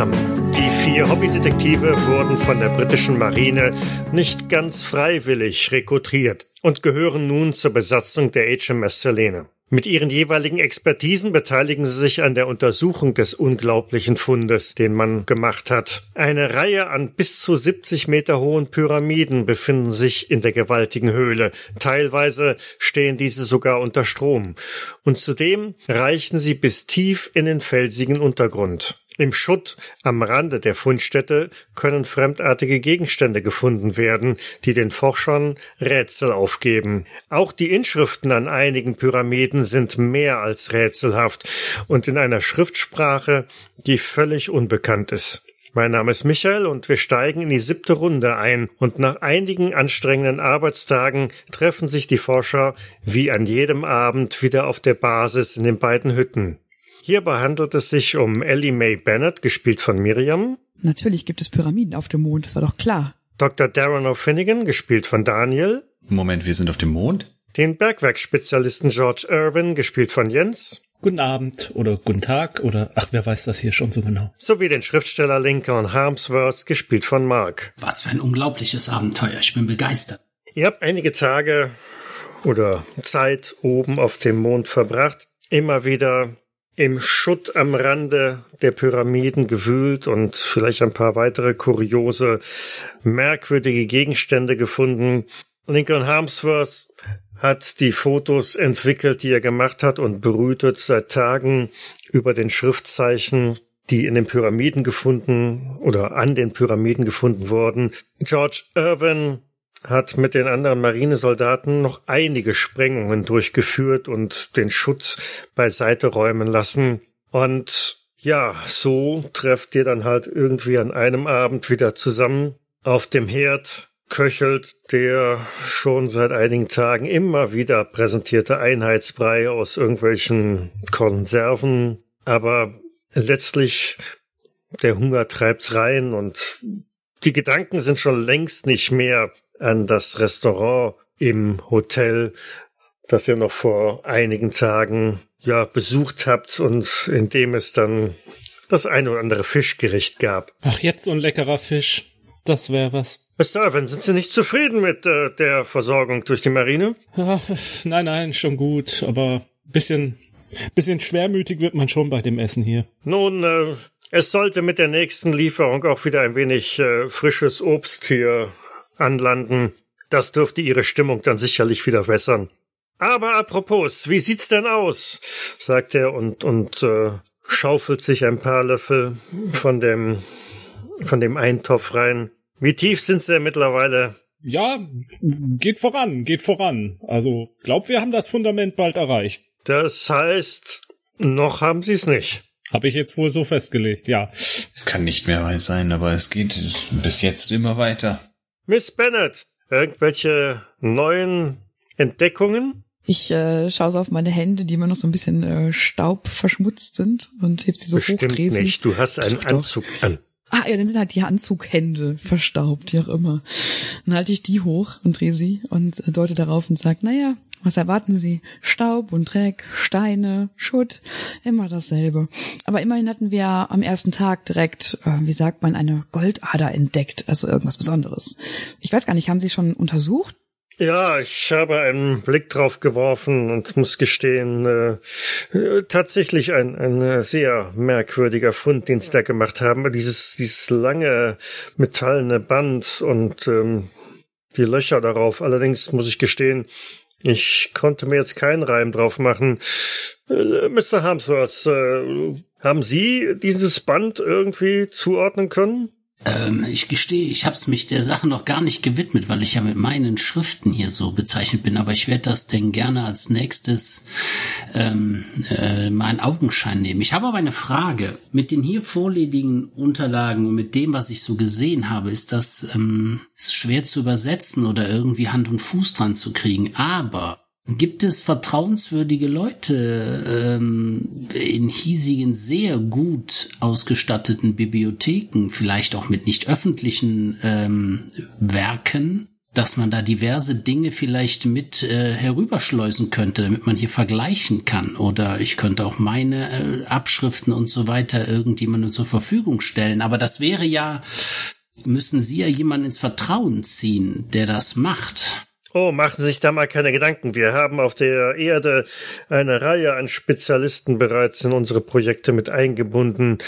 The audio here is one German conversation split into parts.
Zusammen. Die vier Hobbydetektive wurden von der britischen Marine nicht ganz freiwillig rekrutiert und gehören nun zur Besatzung der HMS Selene. Mit ihren jeweiligen Expertisen beteiligen sie sich an der Untersuchung des unglaublichen Fundes, den man gemacht hat. Eine Reihe an bis zu 70 Meter hohen Pyramiden befinden sich in der gewaltigen Höhle. Teilweise stehen diese sogar unter Strom. Und zudem reichen sie bis tief in den felsigen Untergrund. Im Schutt am Rande der Fundstätte können fremdartige Gegenstände gefunden werden, die den Forschern Rätsel aufgeben. Auch die Inschriften an einigen Pyramiden sind mehr als rätselhaft und in einer Schriftsprache, die völlig unbekannt ist. Mein Name ist Michael und wir steigen in die siebte Runde ein und nach einigen anstrengenden Arbeitstagen treffen sich die Forscher wie an jedem Abend wieder auf der Basis in den beiden Hütten. Hierbei handelt es sich um Ellie Mae Bennett, gespielt von Miriam. Natürlich gibt es Pyramiden auf dem Mond, das war doch klar. Dr. Darren O'Finnigan, gespielt von Daniel. Moment, wir sind auf dem Mond? Den Bergwerksspezialisten George Irwin, gespielt von Jens. Guten Abend oder guten Tag oder ach, wer weiß das hier schon so genau. Sowie den Schriftsteller Lincoln Harmsworth, gespielt von Mark. Was für ein unglaubliches Abenteuer. Ich bin begeistert. Ihr habt einige Tage oder Zeit oben auf dem Mond verbracht. Immer wieder im Schutt am Rande der Pyramiden gewühlt und vielleicht ein paar weitere kuriose, merkwürdige Gegenstände gefunden. Lincoln Harmsworth hat die Fotos entwickelt, die er gemacht hat und brütet seit Tagen über den Schriftzeichen, die in den Pyramiden gefunden oder an den Pyramiden gefunden wurden. George Irwin hat mit den anderen Marinesoldaten noch einige Sprengungen durchgeführt und den Schutz beiseite räumen lassen. Und ja, so trefft ihr dann halt irgendwie an einem Abend wieder zusammen. Auf dem Herd köchelt der schon seit einigen Tagen immer wieder präsentierte Einheitsbrei aus irgendwelchen Konserven. Aber letztlich der Hunger treibt's rein und die Gedanken sind schon längst nicht mehr an das Restaurant im Hotel, das ihr noch vor einigen Tagen ja besucht habt und in dem es dann das ein oder andere Fischgericht gab. Ach, jetzt so ein leckerer Fisch. Das wäre was. Mr. Irvin, sind Sie nicht zufrieden mit äh, der Versorgung durch die Marine? Ach, nein, nein, schon gut, aber bisschen, bisschen schwermütig wird man schon bei dem Essen hier. Nun, äh, es sollte mit der nächsten Lieferung auch wieder ein wenig äh, frisches Obst hier anlanden. Das dürfte ihre Stimmung dann sicherlich wieder wässern. Aber apropos, wie sieht's denn aus? sagt er und, und äh, schaufelt sich ein paar Löffel von dem, von dem Eintopf rein. Wie tief sind sie denn mittlerweile? Ja, geht voran, geht voran. Also, glaub, wir haben das Fundament bald erreicht. Das heißt, noch haben sie es nicht. Habe ich jetzt wohl so festgelegt, ja. Es kann nicht mehr weit sein, aber es geht bis jetzt immer weiter. Miss Bennett, irgendwelche neuen Entdeckungen? Ich äh, schaue so auf meine Hände, die immer noch so ein bisschen äh, Staub verschmutzt sind und heb sie so Bestimmt hoch, dreh sie. nicht. Du hast einen Doch, doch. Anzug an. Ah, ja, dann sind halt die Anzughände verstaubt, wie auch immer. Dann halte ich die hoch und drehe sie und äh, deute darauf und sage, naja, was erwarten Sie? Staub und Dreck, Steine, Schutt, immer dasselbe. Aber immerhin hatten wir am ersten Tag direkt, äh, wie sagt man, eine Goldader entdeckt, also irgendwas Besonderes. Ich weiß gar nicht, haben Sie schon untersucht? Ja, ich habe einen Blick drauf geworfen und muss gestehen, äh, tatsächlich ein, ein äh, sehr merkwürdiger Fund, den sie da gemacht haben. Dieses, dieses lange metallene Band und ähm, die Löcher darauf. Allerdings muss ich gestehen, ich konnte mir jetzt keinen Reim drauf machen. Äh, Mr. Harmsworth, äh, haben Sie dieses Band irgendwie zuordnen können? Ähm, ich gestehe, ich hab's mich der Sache noch gar nicht gewidmet, weil ich ja mit meinen Schriften hier so bezeichnet bin. Aber ich werde das denn gerne als nächstes ähm, äh, mal einen Augenschein nehmen. Ich habe aber eine Frage. Mit den hier vorliegenden Unterlagen und mit dem, was ich so gesehen habe, ist das ähm, schwer zu übersetzen oder irgendwie Hand und Fuß dran zu kriegen. Aber Gibt es vertrauenswürdige Leute ähm, in hiesigen, sehr gut ausgestatteten Bibliotheken, vielleicht auch mit nicht öffentlichen ähm, Werken, dass man da diverse Dinge vielleicht mit äh, herüberschleusen könnte, damit man hier vergleichen kann. Oder ich könnte auch meine äh, Abschriften und so weiter irgendjemandem zur Verfügung stellen. Aber das wäre ja, müssen Sie ja jemanden ins Vertrauen ziehen, der das macht. Oh, machen Sie sich da mal keine Gedanken. Wir haben auf der Erde eine Reihe an Spezialisten bereits in unsere Projekte mit eingebunden,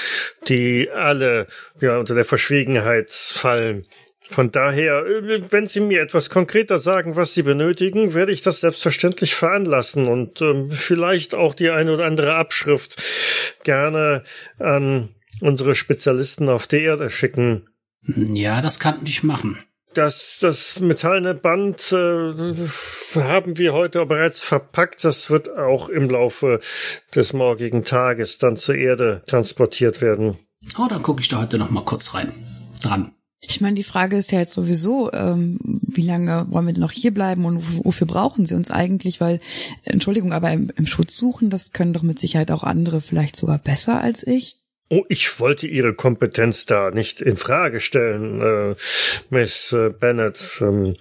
die alle ja unter der Verschwiegenheit fallen. Von daher, wenn Sie mir etwas konkreter sagen, was Sie benötigen, werde ich das selbstverständlich veranlassen und ähm, vielleicht auch die eine oder andere Abschrift gerne an unsere Spezialisten auf der Erde schicken. Ja, das kann ich machen. Das, das metallene Band äh, haben wir heute bereits verpackt. Das wird auch im Laufe des morgigen Tages dann zur Erde transportiert werden. Oh, dann gucke ich da heute noch mal kurz rein. Dran. Ich meine, die Frage ist ja jetzt sowieso, ähm, wie lange wollen wir denn noch hier bleiben und wofür brauchen sie uns eigentlich? Weil, Entschuldigung, aber im, im Schutz suchen, das können doch mit Sicherheit auch andere vielleicht sogar besser als ich. Oh, ich wollte Ihre Kompetenz da nicht in Frage stellen, äh, Miss äh, Bennett. Ähm,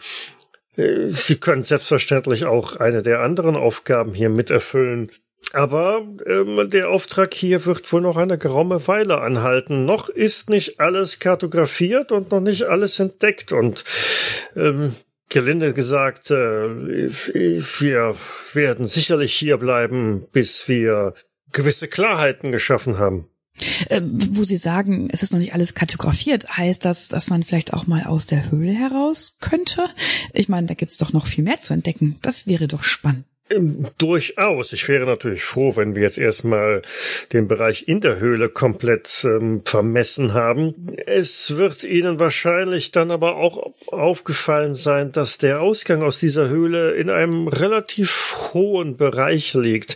äh, Sie können selbstverständlich auch eine der anderen Aufgaben hier miterfüllen. Aber ähm, der Auftrag hier wird wohl noch eine geraume Weile anhalten. Noch ist nicht alles kartografiert und noch nicht alles entdeckt. Und ähm, gelinde gesagt, äh, wir werden sicherlich hier bleiben, bis wir gewisse Klarheiten geschaffen haben. Äh, wo Sie sagen, es ist noch nicht alles kartografiert, heißt das, dass man vielleicht auch mal aus der Höhle heraus könnte? Ich meine, da gibt's doch noch viel mehr zu entdecken. Das wäre doch spannend. Ähm, durchaus. Ich wäre natürlich froh, wenn wir jetzt erstmal den Bereich in der Höhle komplett ähm, vermessen haben. Es wird Ihnen wahrscheinlich dann aber auch aufgefallen sein, dass der Ausgang aus dieser Höhle in einem relativ hohen Bereich liegt.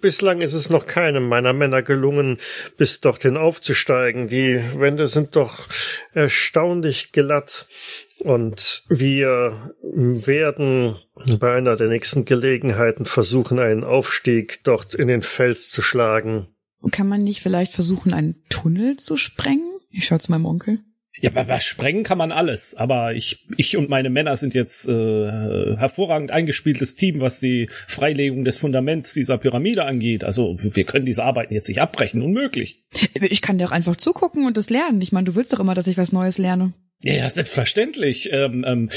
Bislang ist es noch keinem meiner Männer gelungen, bis dorthin aufzusteigen. Die Wände sind doch erstaunlich glatt. Und wir werden bei einer der nächsten Gelegenheiten versuchen, einen Aufstieg dort in den Fels zu schlagen. Kann man nicht vielleicht versuchen, einen Tunnel zu sprengen? Ich schaue zu meinem Onkel. Ja, aber sprengen kann man alles. Aber ich, ich und meine Männer sind jetzt äh, hervorragend eingespieltes Team, was die Freilegung des Fundaments dieser Pyramide angeht. Also wir können diese Arbeiten jetzt nicht abbrechen, unmöglich. Ich kann dir auch einfach zugucken und das lernen. Ich meine, du willst doch immer, dass ich was Neues lerne. Ja, ja, selbstverständlich. Ähm, ähm,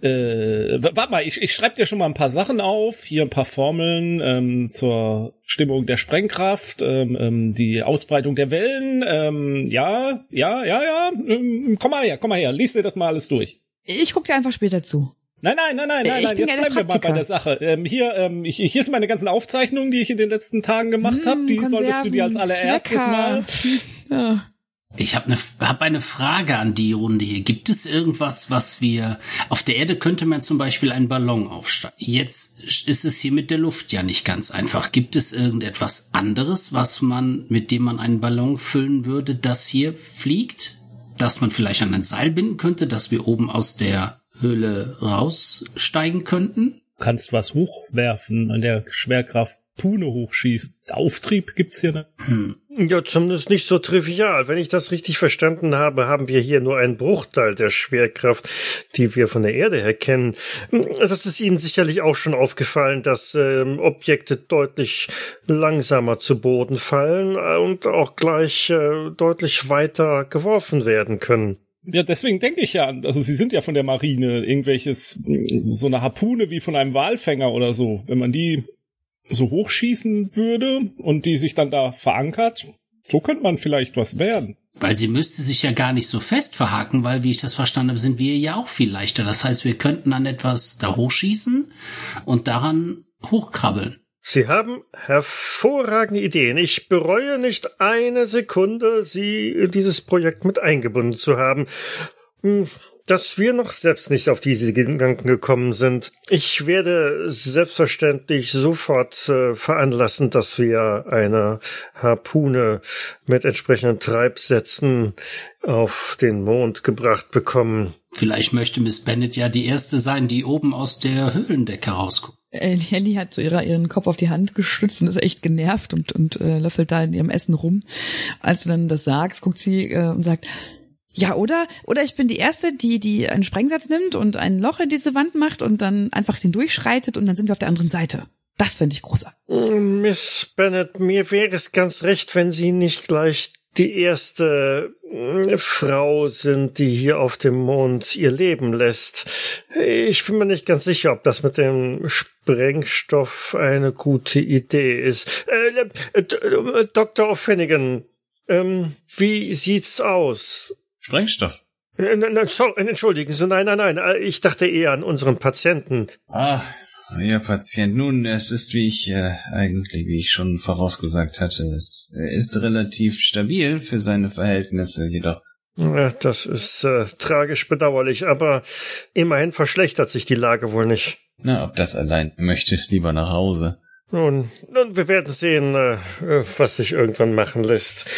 äh, warte mal, ich, ich schreibe dir schon mal ein paar Sachen auf. Hier ein paar Formeln ähm, zur Stimmung der Sprengkraft, ähm, ähm, die Ausbreitung der Wellen. Ähm, ja, ja, ja, ja. Ähm, komm mal her, komm mal her. Lies dir das mal alles durch. Ich guck dir einfach später zu. Nein, nein, nein, nein, nein, Ich nein. Jetzt bleiben wir mal bei der Sache. Ähm, hier, ähm, ich, hier sind meine ganzen Aufzeichnungen, die ich in den letzten Tagen gemacht Mm, habe. Die solltest du dir als Konserven. allererstes Lecker. mal. Ja. Ich habe eine hab eine Frage an die Runde hier. Gibt es irgendwas, was wir auf der Erde könnte man zum Beispiel einen Ballon aufsteigen? Jetzt ist es hier mit der Luft ja nicht ganz einfach. Gibt es irgendetwas anderes, was man mit dem man einen Ballon füllen würde, das hier fliegt, dass man vielleicht an ein Seil binden könnte, dass wir oben aus der Höhle raussteigen könnten? Du kannst was hochwerfen an der Schwerkraft Pune hochschießt. Auftrieb gibt's hier nicht. Ja, zumindest nicht so trivial. Wenn ich das richtig verstanden habe, haben wir hier nur einen Bruchteil der Schwerkraft, die wir von der Erde her kennen. Das ist Ihnen sicherlich auch schon aufgefallen, dass ähm, Objekte deutlich langsamer zu Boden fallen äh, und auch gleich äh, deutlich weiter geworfen werden können. Ja, deswegen denke ich ja, also sie sind ja von der Marine, irgendwelches, so eine Harpune wie von einem Walfänger oder so. Wenn man die so hochschießen würde und die sich dann da verankert, so könnte man vielleicht was werden. Weil sie müsste sich ja gar nicht so fest verhaken, weil, wie ich das verstanden habe, sind wir ja auch viel leichter. Das heißt, wir könnten an etwas da hochschießen und daran hochkrabbeln. Sie haben hervorragende Ideen. Ich bereue nicht eine Sekunde, Sie in dieses Projekt mit eingebunden zu haben. Dass wir noch selbst nicht auf diese Gedanken gekommen sind. Ich werde selbstverständlich sofort äh, veranlassen, dass wir eine Harpune mit entsprechenden Treibsätzen auf den Mond gebracht bekommen. Vielleicht möchte Miss Bennett ja die erste sein, die oben aus der Höhlendecke rausguckt. Ellie hat so ihre, ihren Kopf auf die Hand gestützt und ist echt genervt und, und äh, löffelt da in ihrem Essen rum. Als du dann das sagst, guckt sie äh, und sagt, Ja, oder, oder ich bin die Erste, die, die einen Sprengsatz nimmt und ein Loch in diese Wand macht und dann einfach den durchschreitet und dann sind wir auf der anderen Seite. Das fände ich großartig. Miss Bennett, mir wäre es ganz recht, wenn Sie nicht gleich die erste äh, Frau sind, die hier auf dem Mond ihr Leben lässt. Ich bin mir nicht ganz sicher, ob das mit dem Sprengstoff eine gute Idee ist. Äh, äh, Dr. O'Finnigan, ähm, wie sieht's aus? Sprengstoff. Äh, sorry, entschuldigen Sie, nein, nein, nein, äh, ich dachte eher an unseren Patienten. Ah, Ihr Patient, nun, es ist wie ich äh, eigentlich, wie ich schon vorausgesagt hatte, es ist relativ stabil für seine Verhältnisse, jedoch. Ja, das ist äh, tragisch bedauerlich, aber immerhin verschlechtert sich die Lage wohl nicht. Na, ob das allein möchte, lieber nach Hause. Nun, nun, wir werden sehen, äh, was sich irgendwann machen lässt.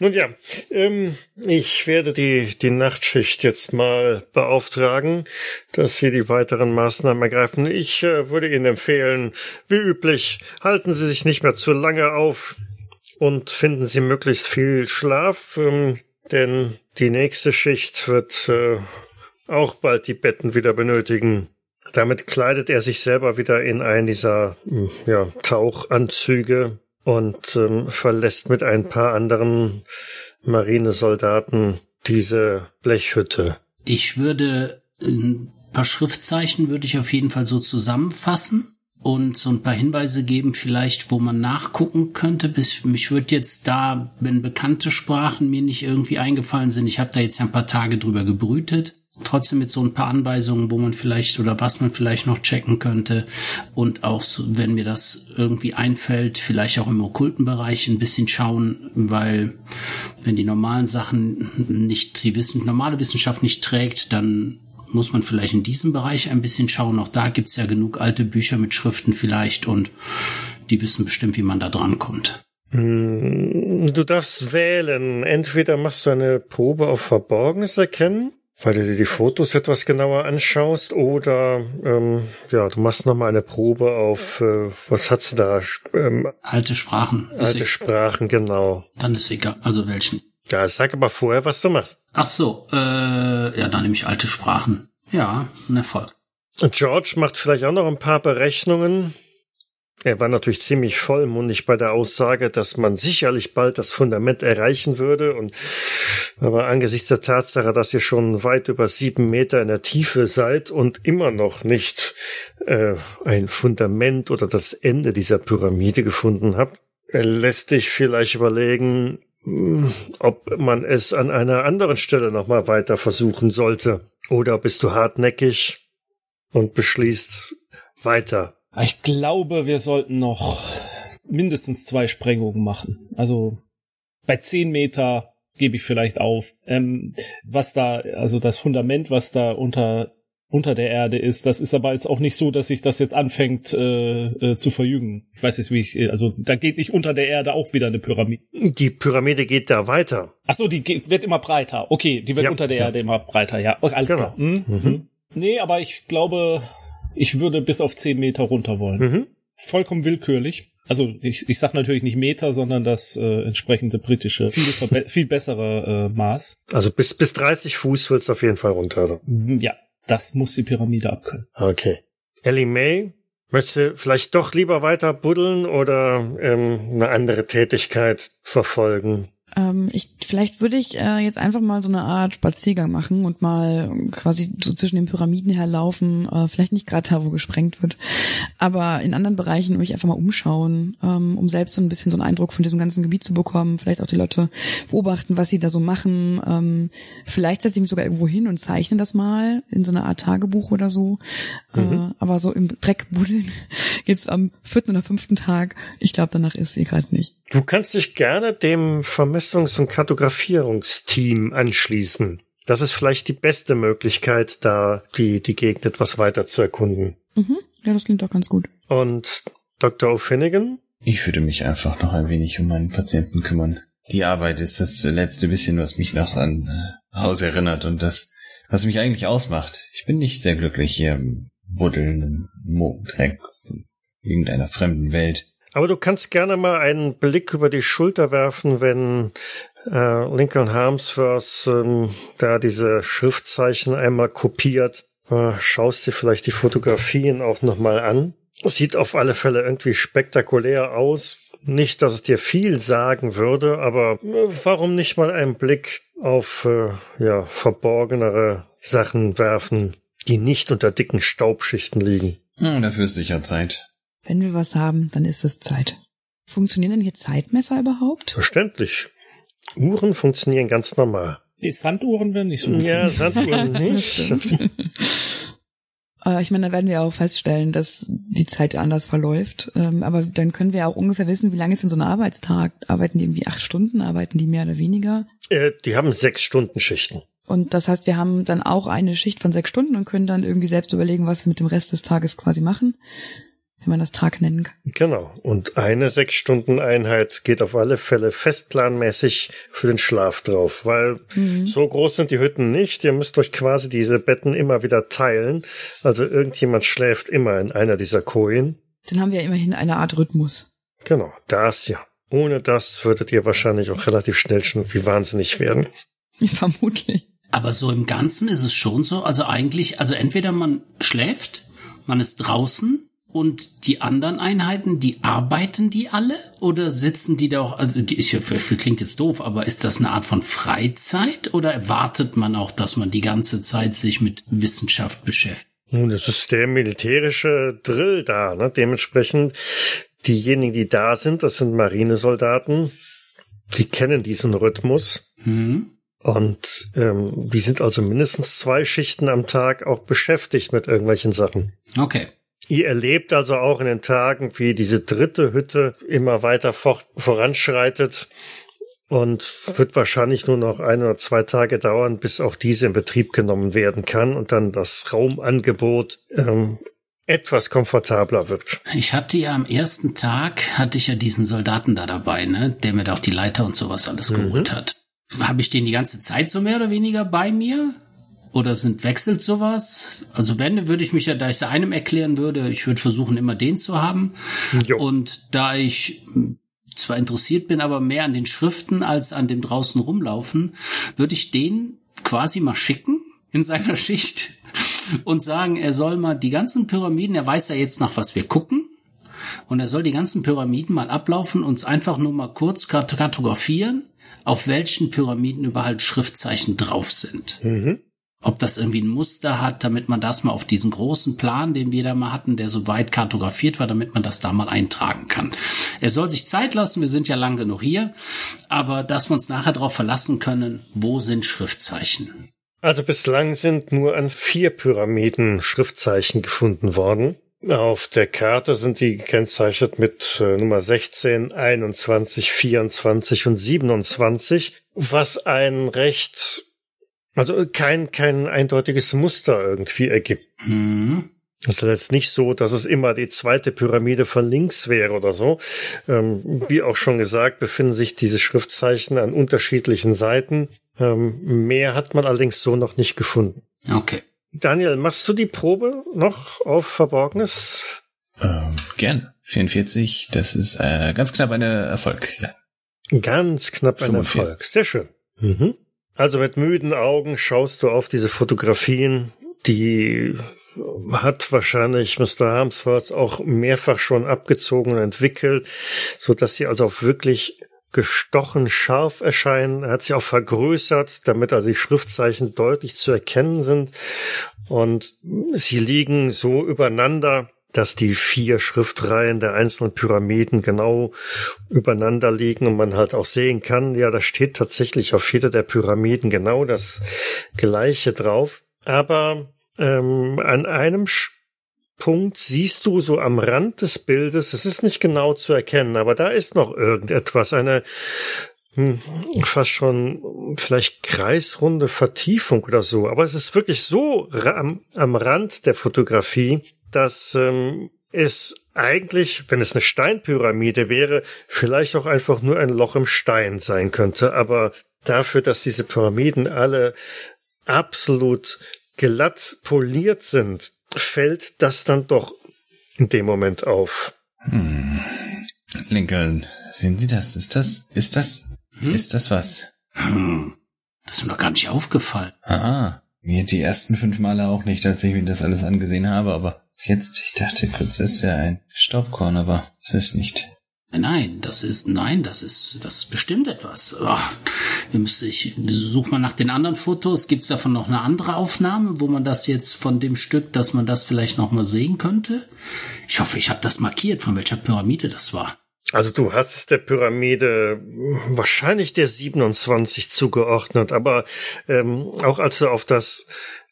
Nun ja, ähm, ich werde die, die Nachtschicht jetzt mal beauftragen, dass Sie die weiteren Maßnahmen ergreifen. Ich äh, würde Ihnen empfehlen, wie üblich, halten Sie sich nicht mehr zu lange auf und finden Sie möglichst viel Schlaf, ähm, denn die nächste Schicht wird äh, auch bald die Betten wieder benötigen. Damit kleidet er sich selber wieder in einen dieser hm, ja, Tauchanzüge und ähm, verlässt mit ein paar anderen Marinesoldaten diese Blechhütte. Ich würde ein paar Schriftzeichen würde ich auf jeden Fall so zusammenfassen und so ein paar Hinweise geben, vielleicht, wo man nachgucken könnte. Bis mich würde jetzt da, wenn bekannte Sprachen mir nicht irgendwie eingefallen sind, ich habe da jetzt ja ein paar Tage drüber gebrütet trotzdem mit so ein paar Anweisungen, wo man vielleicht oder was man vielleicht noch checken könnte und auch, wenn mir das irgendwie einfällt, vielleicht auch im okkulten Bereich ein bisschen schauen, weil wenn die normalen Sachen nicht, die Wissen, normale Wissenschaft nicht trägt, dann muss man vielleicht in diesem Bereich ein bisschen schauen. Auch da gibt's ja genug alte Bücher mit Schriften vielleicht und die wissen bestimmt, wie man da dran kommt. Hm, du darfst wählen. Entweder machst du eine Probe auf Verborgenes erkennen weil du dir die Fotos etwas genauer anschaust oder ähm, ja, du machst nochmal eine Probe auf, äh, was hat's da? Ähm, alte Sprachen. Alte ich, Sprachen, genau. Dann ist egal, also welchen. Ja, sag aber vorher, was du machst. Ach so, äh, ja, dann nehme ich alte Sprachen. Ja, ein Erfolg. George macht vielleicht auch noch ein paar Berechnungen. Er war natürlich ziemlich vollmundig bei der Aussage, dass man sicherlich bald das Fundament erreichen würde und aber angesichts der Tatsache, dass ihr schon weit über sieben Meter in der Tiefe seid und immer noch nicht äh, ein Fundament oder das Ende dieser Pyramide gefunden habt, lässt dich vielleicht überlegen, hm, ob man es an einer anderen Stelle nochmal weiter versuchen sollte. Oder bist du hartnäckig und beschließt weiter ich glaube, wir sollten noch mindestens zwei Sprengungen machen. Also bei zehn Meter gebe ich vielleicht auf. Ähm, was da, also das Fundament, was da unter unter der Erde ist. Das ist aber jetzt auch nicht so, dass sich das jetzt anfängt äh, äh, zu verjüngen. Ich weiß jetzt, wie ich, also da geht nicht unter der Erde auch wieder eine Pyramide. Die Pyramide geht da weiter. Ach so, die geht, wird immer breiter. Okay, die wird ja, unter der ja. Erde immer breiter. Ja, okay, alles genau. klar. Hm? Mhm. Nee, aber ich glaube, ich würde bis auf zehn Meter runter wollen. Mhm. Vollkommen willkürlich. Also ich, ich sag natürlich nicht Meter, sondern das äh, entsprechende britische, viel, viel bessere äh, Maß. Also bis, bis 30 Fuß wird's auf jeden Fall runter. Oder? Ja, das muss die Pyramide abkönnen. Okay. Ellie May, möchtest du vielleicht doch lieber weiter buddeln oder ähm, eine andere Tätigkeit verfolgen? Ähm, ich, vielleicht würde ich äh, jetzt einfach mal so eine Art Spaziergang machen und mal quasi so zwischen den Pyramiden herlaufen. Äh, vielleicht nicht gerade da, wo gesprengt wird, aber in anderen Bereichen mich einfach mal umschauen, ähm, um selbst so ein bisschen so einen Eindruck von diesem ganzen Gebiet zu bekommen. Vielleicht auch die Leute beobachten, was sie da so machen. Ähm, vielleicht setze ich mich sogar irgendwo hin und zeichne das mal in so einer Art Tagebuch oder so. Äh, mhm. Äh, aber so im Dreck buddeln jetzt am vierten oder fünften Tag. Ich glaube, danach ist sie gerade nicht. Du kannst dich gerne dem Vermessungs- und Kartografierungsteam anschließen. Das ist vielleicht die beste Möglichkeit, da die, die Gegend etwas weiter zu erkunden. Mhm. Ja, das klingt doch ganz gut. Und Dr. O'Finnigan? Ich würde mich einfach noch ein wenig um meinen Patienten kümmern. Die Arbeit ist das letzte bisschen, was mich noch an äh, Haus erinnert und das, was mich eigentlich ausmacht. Ich bin nicht sehr glücklich hier im buddelnden Mondreck irgendeiner fremden Welt. Aber du kannst gerne mal einen Blick über die Schulter werfen, wenn äh, Lincoln Harmsworth ähm, da diese Schriftzeichen einmal kopiert. Äh, schaust dir vielleicht die Fotografien auch nochmal an. Sieht auf alle Fälle irgendwie spektakulär aus. Nicht, dass es dir viel sagen würde, aber äh, warum nicht mal einen Blick auf äh, ja verborgenere Sachen werfen, die nicht unter dicken Staubschichten liegen? Hm, dafür ist sicher Zeit. Wenn wir was haben, dann ist es Zeit. Funktionieren denn hier Zeitmesser überhaupt? Verständlich. Uhren funktionieren ganz normal. Die Sanduhren werden nicht so gut. Ja, Sanduhren nicht. Äh, ich meine, da werden wir auch feststellen, dass die Zeit anders verläuft. Ähm, aber dann können wir auch ungefähr wissen, wie lange ist denn so ein Arbeitstag? Arbeiten die irgendwie acht Stunden? Arbeiten die mehr oder weniger? Äh, die haben sechs Stunden Schichten. Und das heißt, wir haben dann auch eine Schicht von sechs Stunden und können dann irgendwie selbst überlegen, was wir mit dem Rest des Tages quasi machen, wenn man das Tag nennen kann. Genau. Und eine sechs Stunden Einheit geht auf alle Fälle festplanmäßig für den Schlaf drauf, weil Mhm. so groß sind die Hütten nicht. Ihr müsst euch quasi diese Betten immer wieder teilen. Also irgendjemand schläft immer in einer dieser Kojen. Dann haben wir immerhin eine Art Rhythmus. Genau, das ja. Ohne das würdet ihr wahrscheinlich auch relativ schnell schon wie wahnsinnig werden. Vermutlich. Aber so im Ganzen ist es schon so, also eigentlich, also entweder man schläft, man ist draußen und die anderen Einheiten, die arbeiten die alle oder sitzen die da auch, also die, ich, das klingt jetzt doof, aber ist das eine Art von Freizeit oder erwartet man auch, dass man die ganze Zeit sich mit Wissenschaft beschäftigt? Nun, das ist der militärische Drill da. Ne? Dementsprechend, diejenigen, die da sind, das sind Marinesoldaten, die kennen diesen Rhythmus. Hm? Und ähm, die sind also mindestens zwei Schichten am Tag auch beschäftigt mit irgendwelchen Sachen. Okay. Ihr erlebt also auch in den Tagen, wie diese dritte Hütte immer weiter fort, voranschreitet und wird wahrscheinlich nur noch ein oder zwei Tage dauern, bis auch diese in Betrieb genommen werden kann und dann das Raumangebot ähm, etwas komfortabler wird. Ich hatte ja am ersten Tag, hatte ich ja diesen Soldaten da dabei, ne, der mir da auch die Leiter und sowas alles geholt hat. Habe ich den die ganze Zeit so mehr oder weniger bei mir? Oder sind wechselt sowas? Also wenn, würde ich mich ja, da ich es einem erklären würde, ich würde versuchen, immer den zu haben. Jo. Und da ich hm, zwar interessiert bin, aber mehr an den Schriften als an dem draußen rumlaufen, würde ich den quasi mal schicken in seiner Schicht und sagen, er soll mal die ganzen Pyramiden, er weiß ja jetzt nach was wir gucken, und er soll die ganzen Pyramiden mal ablaufen, uns einfach nur mal kurz kart- kartografieren, auf welchen Pyramiden überall Schriftzeichen drauf sind. Mhm. Ob das irgendwie ein Muster hat, damit man das mal auf diesen großen Plan, den wir da mal hatten, der so weit kartografiert war, damit man das da mal eintragen kann. Er soll sich Zeit lassen, wir sind ja lang genug hier, aber dass wir uns nachher darauf verlassen können, wo sind Schriftzeichen. Also bislang sind nur an vier Pyramiden Schriftzeichen gefunden worden. Auf der Karte sind die gekennzeichnet mit äh, Nummer 16, 21, 24 und 27, was ein recht, also kein, kein eindeutiges Muster irgendwie ergibt. Hm. Es ist jetzt nicht so, dass es immer die zweite Pyramide von links wäre oder so. Ähm, wie auch schon gesagt, befinden sich diese Schriftzeichen an unterschiedlichen Seiten. Ähm, mehr hat man allerdings so noch nicht gefunden. Okay. Daniel, machst du die Probe noch auf Verborgenes? Ähm, gern. 44, das ist äh, ganz knapp ein Erfolg. Ja. Ganz knapp ein 45. Erfolg. Sehr schön. Mhm. Also mit müden Augen schaust du auf diese Fotografien, die hat wahrscheinlich Mr. Harmsworth auch mehrfach schon abgezogen und entwickelt, so dass sie also auch wirklich gestochen scharf erscheinen. Er hat sie auch vergrößert, damit also die Schriftzeichen deutlich zu erkennen sind. Und sie liegen so übereinander, dass die vier Schriftreihen der einzelnen Pyramiden genau übereinander liegen und man halt auch sehen kann, ja, da steht tatsächlich auf jeder der Pyramiden genau das Gleiche drauf. Aber ähm, an einem Punkt siehst du so am Rand des Bildes, es ist nicht genau zu erkennen, aber da ist noch irgendetwas, eine hm, fast schon vielleicht kreisrunde Vertiefung oder so. Aber es ist wirklich so am, am Rand der Fotografie, dass ähm, es eigentlich, wenn es eine Steinpyramide wäre, vielleicht auch einfach nur ein Loch im Stein sein könnte. Aber dafür, dass diese Pyramiden alle absolut glatt poliert sind, fällt das dann doch in dem Moment auf. Hm. Lincoln, sehen Sie das? Ist das, ist das, ist das was? Hm, das ist mir doch gar nicht aufgefallen. Aha. Mir die ersten fünf Male auch nicht, als ich mir das alles angesehen habe, aber jetzt, ich dachte kurz, es wäre ein Staubkorn, aber es ist nicht. Nein, das ist, nein, das ist, das ist bestimmt etwas. Ach, wir müssen, ich suche mal nach den anderen Fotos. Gibt es davon noch eine andere Aufnahme, wo man das jetzt von dem Stück, dass man das vielleicht noch mal sehen könnte? Ich hoffe, ich habe das markiert, von welcher Pyramide das war. Also du hast der Pyramide wahrscheinlich der 27 zugeordnet, aber ähm, auch als du auf das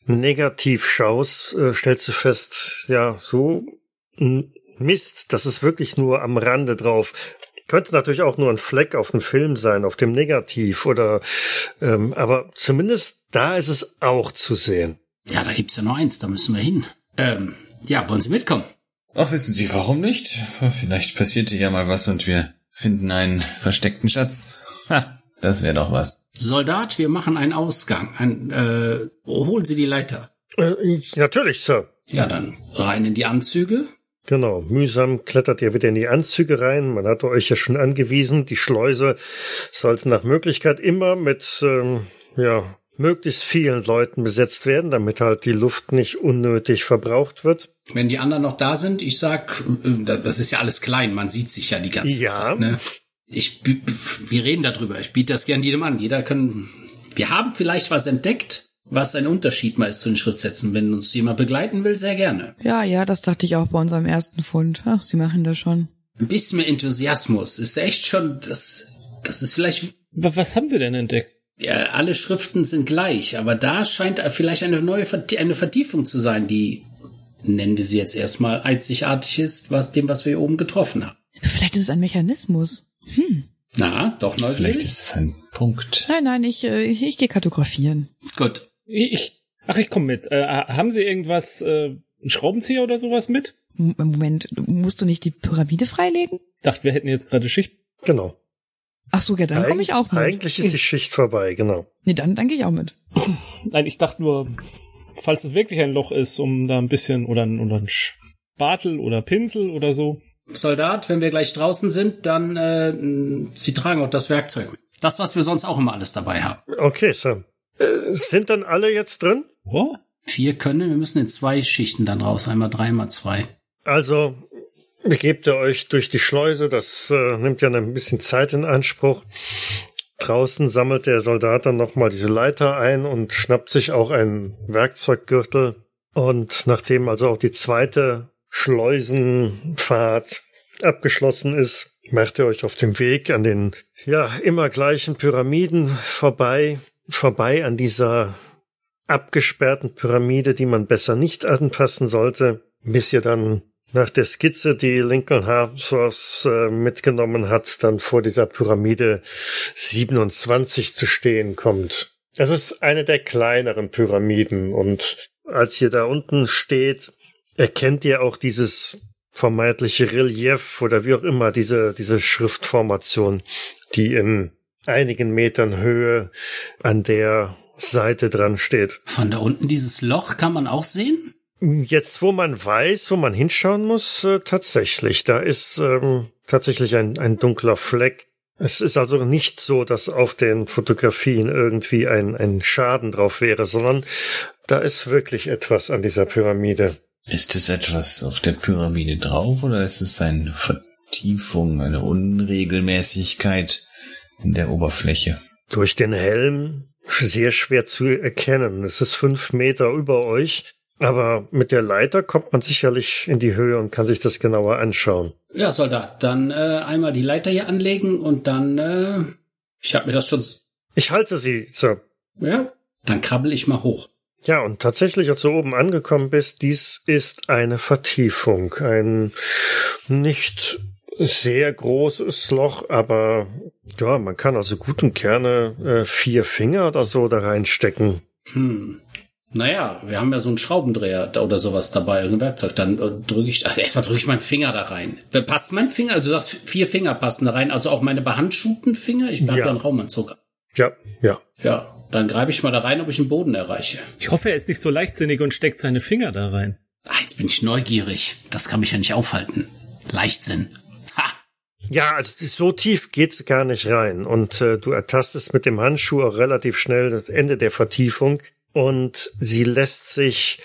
Negativ schaust, äh, stellst du fest, ja, so Mist, das ist wirklich nur am Rande drauf. Könnte natürlich auch nur ein Fleck auf dem Film sein, auf dem Negativ oder ähm, aber zumindest da ist es auch zu sehen. Ja, da gibt's ja nur eins, da müssen wir hin. Ähm, ja, wollen Sie mitkommen? Ach, wissen Sie, warum nicht? Vielleicht passierte ja mal was und wir finden einen versteckten Schatz. Ha, das wäre doch was. Soldat, wir machen einen Ausgang. Ein, äh, holen Sie die Leiter. Äh, natürlich, Sir. Ja, dann rein in die Anzüge. Genau, mühsam klettert ihr wieder in die Anzüge rein. Man hatte euch ja schon angewiesen, die Schleuse sollte nach Möglichkeit immer mit ähm, ja, möglichst vielen Leuten besetzt werden, damit halt die Luft nicht unnötig verbraucht wird. Wenn die anderen noch da sind, ich sag, äh, das ist ja alles klein, man sieht sich ja die ganze Ja. Zeit. Ne? Ich, wir reden darüber. Ich biete das gern jedem an. Jeder kann. Wir haben vielleicht was entdeckt, was ein Unterschied mal ist zu den Schriftsätzen. Wenn uns jemand begleiten will, sehr gerne. Ja, ja, das dachte ich auch bei unserem ersten Fund. Ach, sie machen das schon. Ein bisschen mehr Enthusiasmus ist echt schon. Das, das ist vielleicht. Was, was haben Sie denn entdeckt? Ja, alle Schriften sind gleich, aber da scheint vielleicht eine neue eine Vertiefung zu sein, die nennen wir sie jetzt erstmal einzigartig ist, was dem, was wir hier oben getroffen haben. Vielleicht ist es ein Mechanismus. Hm. Na, doch Vielleicht neugierig? ist es ein Punkt. Nein, nein, ich, äh, ich, ich gehe kartografieren. Gut. Ich, ach, ich komme mit. Äh, haben Sie irgendwas, äh, einen Schraubenzieher oder sowas mit? M- Moment, musst du nicht die Pyramide freilegen? Ich dachte, wir hätten jetzt gerade Schicht. Genau. Ach so, ja, dann komme ich auch mit. Eigentlich ist die Schicht vorbei, genau. Nee, dann, dann gehe ich auch mit. Nein, ich dachte nur, falls es wirklich ein Loch ist, um da ein bisschen oder ein, oder ein Spatel oder Pinsel oder so. Soldat, wenn wir gleich draußen sind, dann äh, Sie tragen auch das Werkzeug mit. Das, was wir sonst auch immer alles dabei haben. Okay, Sir. Äh, sind dann alle jetzt drin? Oh? Vier können, wir müssen in zwei Schichten dann raus. Einmal drei, einmal zwei. Also begebt ihr euch durch die Schleuse, das äh, nimmt ja ein bisschen Zeit in Anspruch. Draußen sammelt der Soldat dann nochmal diese Leiter ein und schnappt sich auch einen Werkzeuggürtel. Und nachdem also auch die zweite Schleusenfahrt abgeschlossen ist, macht ihr euch auf dem Weg an den ja immer gleichen Pyramiden vorbei, vorbei an dieser abgesperrten Pyramide, die man besser nicht anfassen sollte, bis ihr dann nach der Skizze, die Lincoln Harpsworth äh, mitgenommen hat, dann vor dieser Pyramide 27 zu stehen kommt. Es ist eine der kleineren Pyramiden und als ihr da unten steht, erkennt ihr auch dieses vermeintliche Relief oder wie auch immer diese, diese Schriftformation, die in einigen Metern Höhe an der Seite dran steht. Von da unten dieses Loch kann man auch sehen? Jetzt, wo man weiß, wo man hinschauen muss, äh, tatsächlich. Da ist ähm, tatsächlich ein, ein dunkler Fleck. Es ist also nicht so, dass auf den Fotografien irgendwie ein, ein Schaden drauf wäre, sondern da ist wirklich etwas an dieser Pyramide. Ist es etwas auf der Pyramide drauf oder ist es eine Vertiefung, eine Unregelmäßigkeit in der Oberfläche? Durch den Helm sehr schwer zu erkennen. Es ist fünf Meter über euch, aber mit der Leiter kommt man sicherlich in die Höhe und kann sich das genauer anschauen. Ja, Soldat, dann äh, einmal die Leiter hier anlegen und dann, äh, ich habe mir das schon, Ich halte sie, Sir. ja, dann krabbel ich mal hoch. Ja, und tatsächlich, als du oben angekommen bist, dies ist eine Vertiefung, ein nicht sehr großes Loch, aber ja, man kann also gut und gerne äh, vier Finger oder so da reinstecken. Hm. Naja, wir haben ja so einen Schraubendreher oder sowas dabei, irgendein Werkzeug. Dann äh, drücke ich, also erstmal drücke ich meinen Finger da rein. Äh, Passt mein Finger? Also du sagst, vier Finger passen da rein, also auch meine behandschuhten Finger? Ich habe Ja. ja einen Raumanzug. Ja, ja. Ja, dann greife ich mal da rein, ob ich den Boden erreiche. Ich hoffe, er ist nicht so leichtsinnig und steckt seine Finger da rein. Ah, jetzt bin ich neugierig. Das kann mich ja nicht aufhalten. Leichtsinn. Ha! Ja, also so tief geht's gar nicht rein. Und äh, du ertastest mit dem Handschuh auch relativ schnell das Ende der Vertiefung. Und sie lässt sich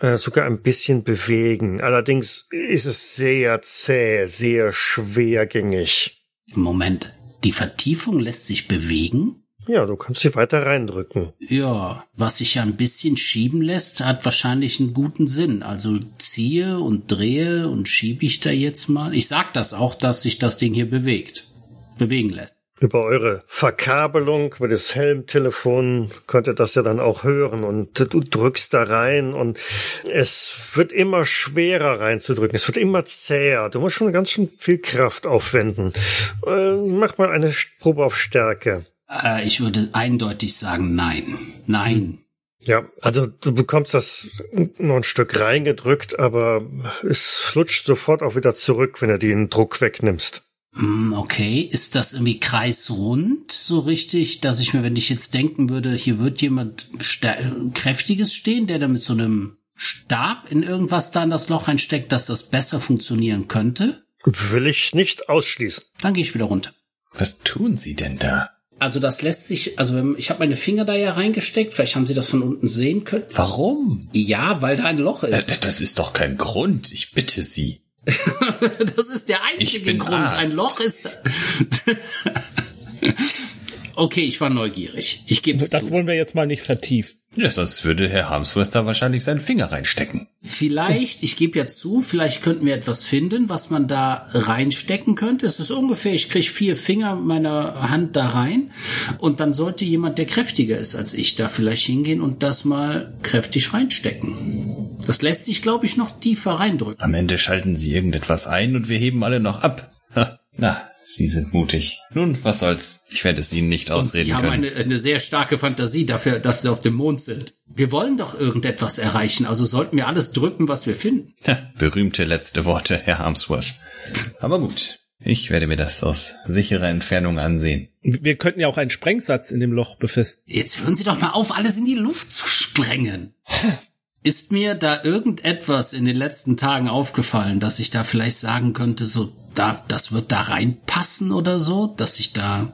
äh, sogar ein bisschen bewegen. Allerdings ist es sehr zäh, sehr schwergängig. Moment, die Vertiefung lässt sich bewegen? Ja, du kannst sie weiter reindrücken. Ja, was sich ja ein bisschen schieben lässt, hat wahrscheinlich einen guten Sinn. Also ziehe und drehe und schiebe ich da jetzt mal. Ich sag das auch, dass sich das Ding hier bewegt. Bewegen lässt. Über eure Verkabelung, über das Helmtelefon könnt ihr das ja dann auch hören und du drückst da rein und es wird immer schwerer reinzudrücken. Es wird immer zäher. Du musst schon ganz schön viel Kraft aufwenden. Äh, mach mal eine Probe auf Stärke. Äh, ich würde eindeutig sagen, nein. Nein. Ja, also du bekommst das nur ein Stück reingedrückt, aber es flutscht sofort auch wieder zurück, wenn du den Druck wegnimmst. Hm, Okay, ist das irgendwie kreisrund so richtig, dass ich mir, wenn ich jetzt denken würde, hier wird jemand kräftiges stehen, der da mit so einem Stab in irgendwas da in das Loch einsteckt, dass das besser funktionieren könnte? Will ich nicht ausschließen. Dann gehe ich wieder runter. Was tun Sie denn da? Also das lässt sich, also ich habe meine Finger da ja reingesteckt, vielleicht haben Sie das von unten sehen können. Warum? Ja, weil da ein Loch Äh, ist. Das ist doch kein Grund. Ich bitte Sie. Das ist der einzige Grund. Arzt. Ein Loch ist. okay, ich war neugierig. Ich gebe Das zu. wollen wir jetzt mal nicht vertiefen. Ja, sonst würde Herr Harmsworth da wahrscheinlich seinen Finger reinstecken. Vielleicht, ich gebe ja zu, vielleicht könnten wir etwas finden, was man da reinstecken könnte. Es ist ungefähr, ich kriege vier Finger meiner Hand da rein und dann sollte jemand, der kräftiger ist als ich, da vielleicht hingehen und das mal kräftig reinstecken. Das lässt sich, glaube ich, noch tiefer reindrücken. Am Ende schalten Sie irgendetwas ein und wir heben alle noch ab. Ha, na, Sie sind mutig. Nun, was soll's? Ich werde es Ihnen nicht ausreden Die haben können. eine, eine sehr starke Fantasie dafür, dass sie auf dem Mond sind. Wir wollen doch irgendetwas erreichen, also sollten wir alles drücken, was wir finden. Ha, berühmte letzte Worte, Herr Harmsworth. Aber gut. Ich werde mir das aus sicherer Entfernung ansehen. Wir könnten ja auch einen Sprengsatz in dem Loch befestigen. Jetzt hören Sie doch mal auf, alles in die Luft zu sprengen. Ist mir da irgendetwas in den letzten Tagen aufgefallen, dass ich da vielleicht sagen könnte, so, da, das wird da reinpassen oder so, dass ich da,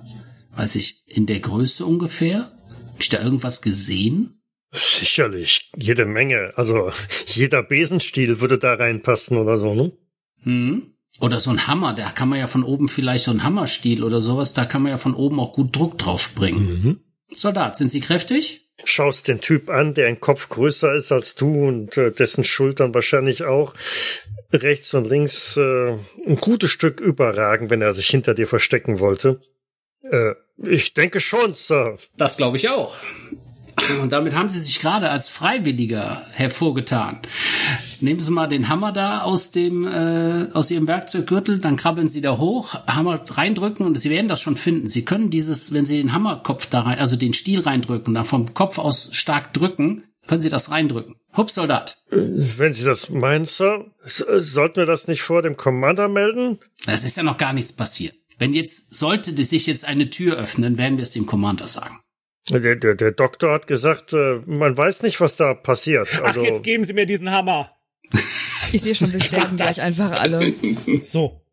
weiß ich, in der Größe ungefähr? Hab ich da irgendwas gesehen? Sicherlich, jede Menge. Also jeder Besenstiel würde da reinpassen oder so, ne? Hm? Oder so ein Hammer, da kann man ja von oben vielleicht so ein Hammerstiel oder sowas, da kann man ja von oben auch gut Druck drauf bringen. Soldat, sind Sie kräftig? Schaust den Typ an, der ein Kopf größer ist als du und äh, dessen Schultern wahrscheinlich auch rechts und links äh, ein gutes Stück überragen, wenn er sich hinter dir verstecken wollte. Äh, ich denke schon, Sir. Das glaube ich auch. Und damit haben Sie sich gerade als Freiwilliger hervorgetan. Nehmen Sie mal den Hammer da aus dem äh, aus Ihrem Werkzeuggürtel, dann krabbeln Sie da hoch, Hammer reindrücken und Sie werden das schon finden. Sie können dieses, wenn Sie den Hammerkopf da rein, also den Stiel reindrücken, dann vom Kopf aus stark drücken, können Sie das reindrücken. Hups, Soldat. Wenn Sie das meinen, Sir, sollten wir das nicht vor dem Commander melden? Es ist ja noch gar nichts passiert. Wenn jetzt sollte sich jetzt eine Tür öffnen, werden wir es dem Commander sagen. Der, der, der Doktor hat gesagt, äh, man weiß nicht, was da passiert. Ach, Also, jetzt geben Sie mir diesen Hammer. Ich sehe schon, wir sterben das. gleich einfach alle. So.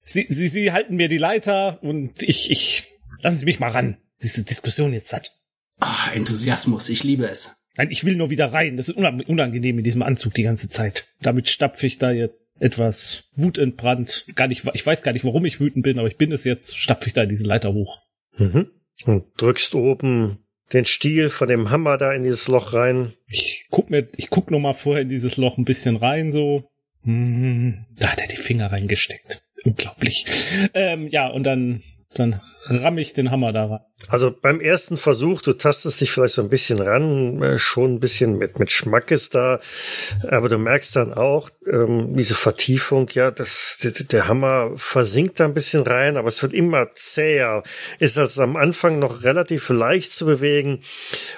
Sie, Sie, Sie halten mir die Leiter und ich, ich, lassen Sie mich mal ran. Diese Diskussion ist satt. Ah, Enthusiasmus, ich liebe es. Nein, ich will nur wieder rein. Das ist unang- unangenehm in diesem Anzug die ganze Zeit. Damit stapfe ich da jetzt etwas wutentbrannt. Gar nicht, ich weiß gar nicht, warum ich wütend bin, aber ich bin es jetzt, stapfe ich da diese Leiter hoch. mhm. Und drückst oben den Stiel von dem Hammer da in dieses Loch rein. Ich guck mir, ich guck noch mal vorher in dieses Loch ein bisschen rein, so. Hm, Da hat er die Finger reingesteckt. Unglaublich. Ähm, ja, und dann, dann ramm ich den Hammer da rein. Also beim ersten Versuch, du tastest dich vielleicht so ein bisschen ran, äh, schon ein bisschen mit, mit Schmackes da, aber du merkst dann auch, ähm, diese Vertiefung, ja, das, der, der Hammer versinkt da ein bisschen rein, aber es wird immer zäher. Ist also am Anfang noch relativ leicht zu bewegen,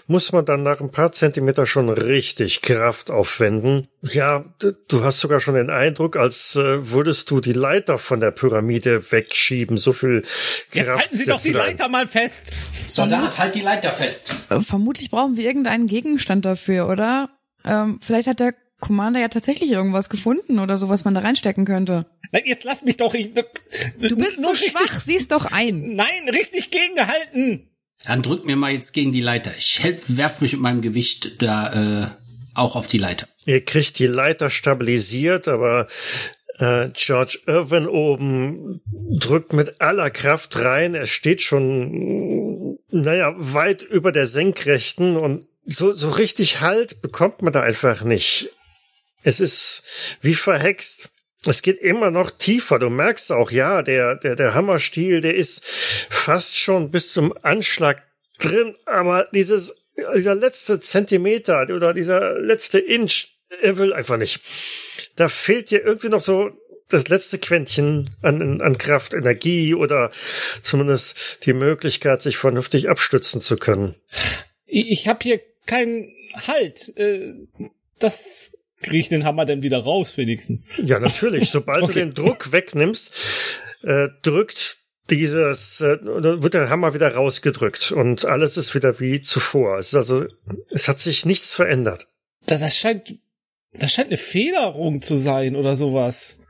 muss man dann nach ein paar Zentimeter schon richtig Kraft aufwenden. Ja, du hast sogar schon den Eindruck, als äh, würdest du die Leiter von der Pyramide wegschieben. So viel Kraft Jetzt halten Sie doch die. Leiter mal fest. Soldat, halt die Leiter fest. Äh, Vermutlich brauchen wir irgendeinen Gegenstand dafür, oder? Ähm, vielleicht hat der Commander ja tatsächlich irgendwas gefunden oder so, was man da reinstecken könnte. Nein, jetzt lass mich doch. Ich, du bist so schwach, sieh's doch ein. Nein, richtig gegengehalten. Dann drück mir mal jetzt gegen die Leiter. Ich helf, werf mich mit meinem Gewicht da äh, auch auf die Leiter. Ihr kriegt die Leiter stabilisiert, aber äh, George Irwin oben drückt mit aller Kraft rein. Er steht schon, naja, weit über der Senkrechten und so, so richtig Halt bekommt man da einfach nicht. Es ist wie verhext. Es geht immer noch tiefer. Du merkst auch, ja, der, der, der Hammerstiel, der ist fast schon bis zum Anschlag drin, aber dieses, dieser letzte Zentimeter oder dieser letzte Inch, er will einfach nicht. Da fehlt dir irgendwie noch so das letzte Quäntchen an, an Kraft, Energie oder zumindest die Möglichkeit, sich vernünftig abstützen zu können. Ich habe hier keinen Halt. Äh, das kriege ich den Hammer denn wieder raus, wenigstens. Ja, natürlich. Sobald okay. du den Druck wegnimmst, äh, drückt dieses, äh, wird der Hammer wieder rausgedrückt und alles ist wieder wie zuvor. Es ist also, es hat sich nichts verändert. Das, das scheint, das scheint eine Federung zu sein oder sowas.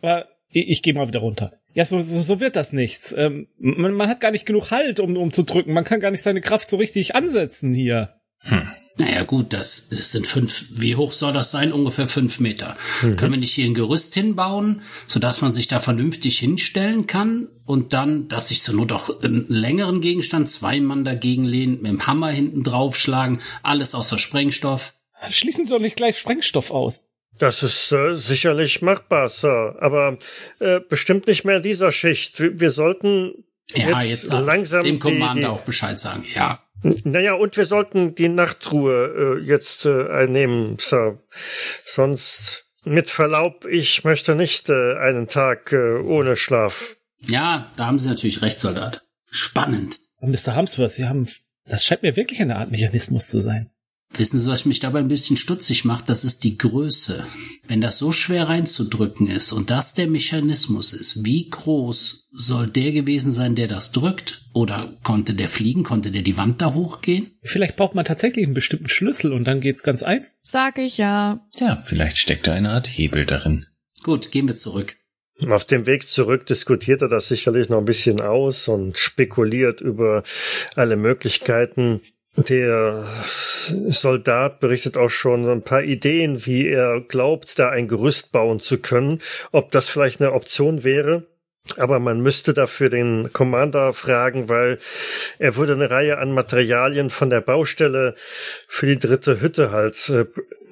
Aber ich, ich gehe mal wieder runter. Ja, so, so, so wird das nichts. Ähm, man, man hat gar nicht genug Halt, um, um zu drücken. Man kann gar nicht seine Kraft so richtig ansetzen hier. Hm. Naja gut, das, das sind fünf, wie hoch soll das sein? Ungefähr fünf Meter. Mhm. Können wir nicht hier ein Gerüst hinbauen, sodass man sich da vernünftig hinstellen kann und dann, dass sich so nur doch einen längeren Gegenstand, zwei Mann dagegen lehnen, mit dem Hammer hinten draufschlagen, alles außer Sprengstoff. Schließen Sie doch nicht gleich Sprengstoff aus. Das ist äh, sicherlich machbar, Sir, aber äh, bestimmt nicht mehr in dieser Schicht. Wir, wir sollten ja, jetzt, jetzt langsam dem Commander auch Bescheid sagen. Ja. Naja, und wir sollten die Nachtruhe äh, jetzt äh, einnehmen, Sir. Sonst, mit Verlaub, ich möchte nicht äh, einen Tag äh, ohne Schlaf. Ja, da haben Sie natürlich recht, Soldat. Spannend. Mr. Hamsworth, Sie haben, das scheint mir wirklich eine Art Mechanismus zu sein. Wissen Sie, was mich dabei ein bisschen stutzig macht? Das ist die Größe. Wenn das so schwer reinzudrücken ist und das der Mechanismus ist, wie groß soll der gewesen sein, der das drückt? Oder konnte der fliegen? Konnte der die Wand da hochgehen? Vielleicht braucht man tatsächlich einen bestimmten Schlüssel und dann geht's ganz einfach. Sag ich ja. Ja, vielleicht steckt da eine Art Hebel darin. Gut, gehen wir zurück. Auf dem Weg zurück diskutiert er das sicherlich noch ein bisschen aus und spekuliert über alle Möglichkeiten. Der Soldat berichtet auch schon ein paar Ideen, wie er glaubt, da ein Gerüst bauen zu können, ob das vielleicht eine Option wäre. Aber man müsste dafür den Commander fragen, weil er würde eine Reihe an Materialien von der Baustelle für die dritte Hütte halt äh,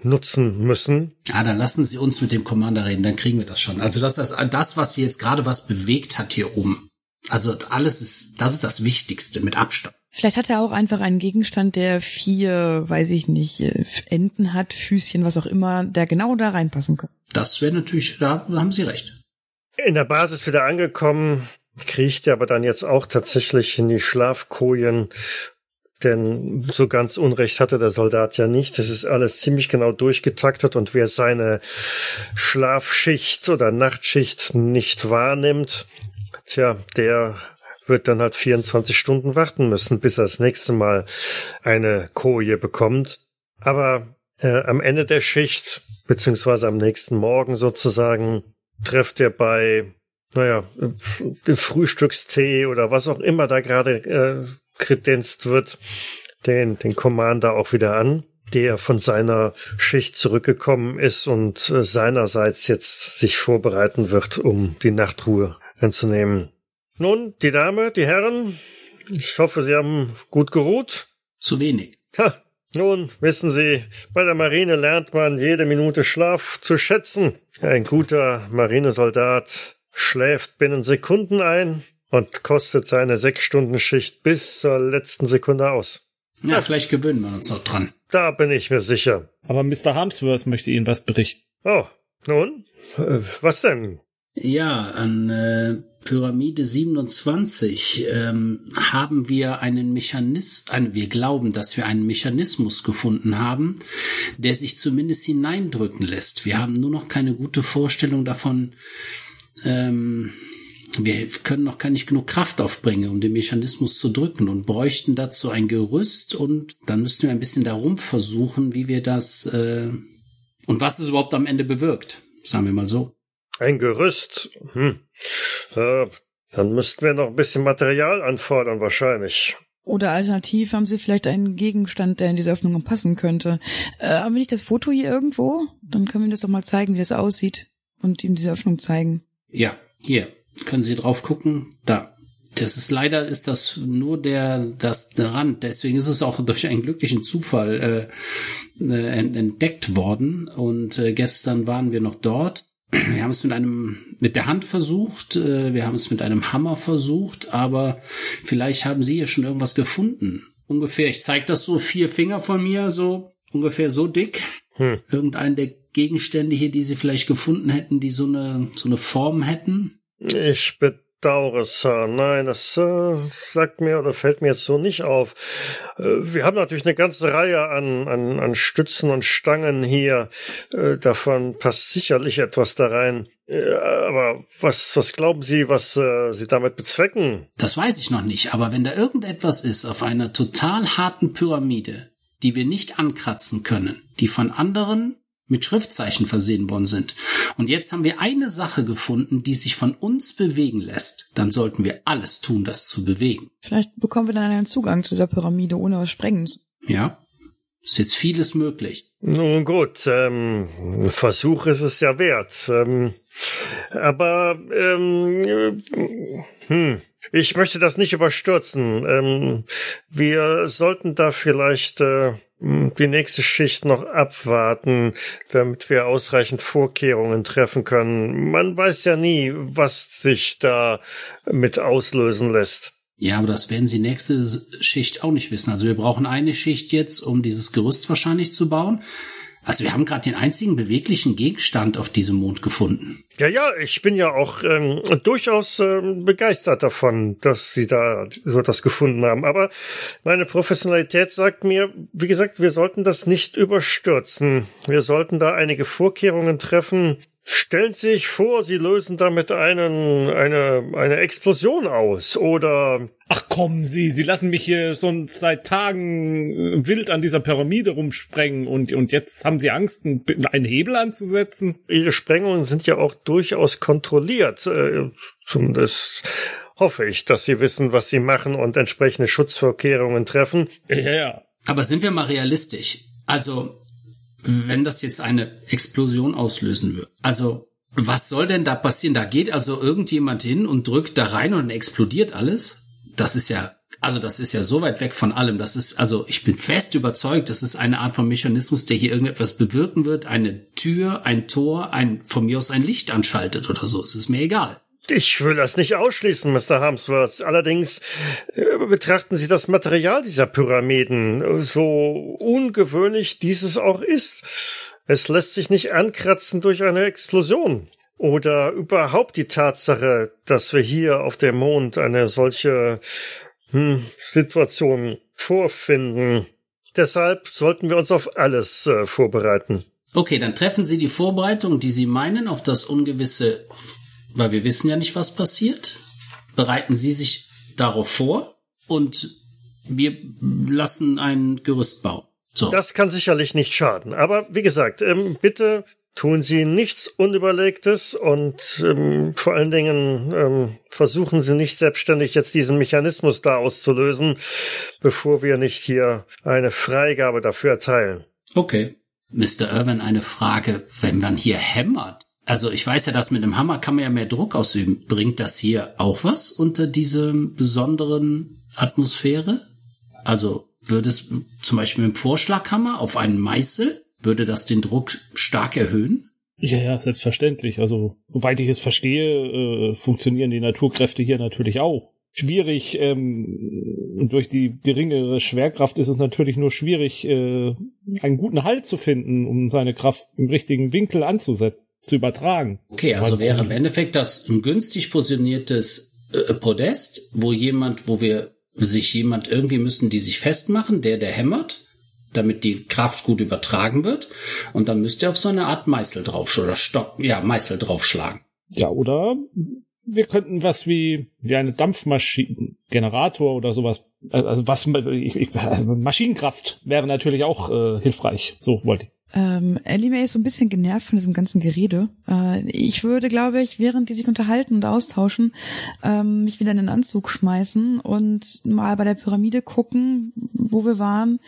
nutzen müssen. Ah, dann lassen Sie uns mit dem Commander reden, dann kriegen wir das schon. Also das ist das, was Sie jetzt gerade was bewegt hat hier oben. Also alles ist, das ist das Wichtigste mit Abstand. Vielleicht hat er auch einfach einen Gegenstand, der vier, weiß ich nicht, äh, Enden hat, Füßchen, was auch immer, der genau da reinpassen könnte. Das wäre natürlich, da haben Sie recht. In der Basis wieder angekommen, kriecht er aber dann jetzt auch tatsächlich in die Schlafkojen, denn so ganz Unrecht hatte der Soldat ja nicht. Das ist alles ziemlich genau durchgetaktet und wer seine Schlafschicht oder Nachtschicht nicht wahrnimmt, tja, der wird dann halt 24 Stunden warten müssen, bis er das nächste Mal eine Koje bekommt. Aber äh, am Ende der Schicht, beziehungsweise am nächsten Morgen sozusagen, trefft er bei, naja, Frühstückstee oder was auch immer da gerade äh, kredenzt wird, den, den Commander auch wieder an, der von seiner Schicht zurückgekommen ist und äh, seinerseits jetzt sich vorbereiten wird, um die Nachtruhe einzunehmen. Nun, die Dame, die Herren, ich hoffe, Sie haben gut geruht. Zu wenig. Ha, nun, wissen Sie, bei der Marine lernt man jede Minute Schlaf zu schätzen. Ein guter Marinesoldat schläft binnen Sekunden ein und kostet seine sechs Stunden Schicht bis zur letzten Sekunde aus. Ja, das, vielleicht gewöhnen wir uns noch dran. Da bin ich mir sicher. Aber Mr. Harmsworth möchte Ihnen was berichten. Oh, nun, was denn? Ja, an äh, Pyramide 27 ähm, haben wir einen Mechanismus, ein, wir glauben, dass wir einen Mechanismus gefunden haben, der sich zumindest hineindrücken lässt. Wir haben nur noch keine gute Vorstellung davon, ähm, wir können noch gar nicht genug Kraft aufbringen, um den Mechanismus zu drücken und bräuchten dazu ein Gerüst und dann müssten wir ein bisschen darum versuchen, wie wir das äh, Und was es überhaupt am Ende bewirkt, sagen wir mal so. Ein Gerüst. Hm. Äh, dann müssten wir noch ein bisschen Material anfordern, wahrscheinlich. Oder alternativ haben sie vielleicht einen Gegenstand, der in diese Öffnung passen könnte. Äh, haben wir nicht das Foto hier irgendwo? Dann können wir das doch mal zeigen, wie das aussieht und ihm diese Öffnung zeigen. Ja, hier. Können Sie drauf gucken? Da. Das ist leider ist das nur der das der Rand. Deswegen ist es auch durch einen glücklichen Zufall äh, äh, entdeckt worden. Und äh, gestern waren wir noch dort. Wir haben es mit einem mit der Hand versucht. Äh, wir haben es mit einem Hammer versucht. Aber vielleicht haben Sie hier schon irgendwas gefunden. Ungefähr. Ich zeige das so vier Finger von mir so ungefähr so dick. Hm. Irgendein der Gegenstände hier, die Sie vielleicht gefunden hätten, die so eine so eine Form hätten. Ich bedauere, Sir. Nein, das äh, sagt mir oder fällt mir jetzt so nicht auf. Äh, wir haben natürlich eine ganze Reihe an, an, an Stützen und Stangen hier. Äh, davon passt sicherlich etwas da rein. Äh, aber was, was glauben Sie, was äh, Sie damit bezwecken? Das weiß ich noch nicht, aber wenn da irgendetwas ist auf einer total harten Pyramide, die wir nicht ankratzen können, die von anderen mit Schriftzeichen versehen worden sind. Und jetzt haben wir eine Sache gefunden, die sich von uns bewegen lässt. Dann sollten wir alles tun, das zu bewegen. Vielleicht bekommen wir dann einen Zugang zu dieser Pyramide ohne was Sprengens. Ja, ist jetzt vieles möglich. Nun gut, ähm, ein Versuch ist es ja wert. Ähm, aber ähm, hm, ich möchte das nicht überstürzen. Ähm, wir sollten da vielleicht äh, die nächste Schicht noch abwarten, damit wir ausreichend Vorkehrungen treffen können. Man weiß ja nie, was sich da mit auslösen lässt. Ja, aber das werden Sie nächste Schicht auch nicht wissen. Also wir brauchen eine Schicht jetzt, um dieses Gerüst wahrscheinlich zu bauen. Also wir haben gerade den einzigen beweglichen Gegenstand auf diesem Mond gefunden. Ja, ja, ich bin ja auch ähm, durchaus ähm, begeistert davon, dass Sie da so etwas gefunden haben. Aber meine Professionalität sagt mir, wie gesagt, wir sollten das nicht überstürzen. Wir sollten da einige Vorkehrungen treffen, Stellen Sie sich vor, Sie lösen damit einen, eine, eine Explosion aus oder. Ach kommen Sie, Sie lassen mich hier schon seit Tagen äh, wild an dieser Pyramide rumsprengen und, und jetzt haben Sie Angst, einen Hebel anzusetzen? Ihre Sprengungen sind ja auch durchaus kontrolliert. Äh, zumindest hoffe ich, dass Sie wissen, was Sie machen und entsprechende Schutzvorkehrungen treffen. Ja, ja. Aber sind wir mal realistisch? Also, wenn das jetzt eine Explosion auslösen würde. Also, was soll denn da passieren? Da geht also irgendjemand hin und drückt da rein und explodiert alles? Das ist ja, also das ist ja so weit weg von allem. Das ist, also ich bin fest überzeugt, das ist eine Art von Mechanismus, der hier irgendetwas bewirken wird. Eine Tür, ein Tor, ein, von mir aus ein Licht anschaltet oder so. Es ist mir egal. Ich will das nicht ausschließen, Mr. Harmsworth. Allerdings äh, betrachten Sie das Material dieser Pyramiden, so ungewöhnlich dieses auch ist. Es lässt sich nicht ankratzen durch eine Explosion. Oder überhaupt die Tatsache, dass wir hier auf dem Mond eine solche hm, Situation vorfinden. Deshalb sollten wir uns auf alles äh, vorbereiten. Okay, dann treffen Sie die Vorbereitung, die Sie meinen, auf das ungewisse weil wir wissen ja nicht, was passiert. Bereiten Sie sich darauf vor und wir lassen ein Gerüst bauen. So. Das kann sicherlich nicht schaden. Aber wie gesagt, ähm, bitte tun Sie nichts Unüberlegtes und ähm, vor allen Dingen ähm, versuchen Sie nicht selbstständig jetzt diesen Mechanismus da auszulösen, bevor wir nicht hier eine Freigabe dafür erteilen. Okay. Mr. Irwin, eine Frage. Wenn man hier hämmert, also ich weiß ja, dass mit einem Hammer kann man ja mehr Druck ausüben. Bringt das hier auch was unter diese besonderen Atmosphäre? Also würde es zum Beispiel mit dem Vorschlaghammer auf einen Meißel, würde das den Druck stark erhöhen? Ja, ja, selbstverständlich. Also, soweit ich es verstehe, äh, funktionieren die Naturkräfte hier natürlich auch. Schwierig, ähm, durch die geringere Schwerkraft ist es natürlich nur schwierig, äh, einen guten Halt zu finden, um seine Kraft im richtigen Winkel anzusetzen zu übertragen. Okay, also wäre im Endeffekt das ein günstig positioniertes äh, Podest, wo jemand, wo wir sich jemand irgendwie müssen, die sich festmachen, der der hämmert, damit die Kraft gut übertragen wird, und dann müsst ihr auf so eine Art Meißel drauf oder Stock, ja Meißel draufschlagen. Ja, oder wir könnten was wie, wie eine Dampfmaschine, Generator oder sowas, also was, ich, ich, Maschinenkraft wäre natürlich auch äh, hilfreich, so wollte ich. Ähm, Ellie Mae ist so ein bisschen genervt von diesem ganzen Gerede. Äh, ich würde, glaube ich, während die sich unterhalten und austauschen, ähm, mich wieder in den Anzug schmeißen und mal bei der Pyramide gucken, wo wir waren,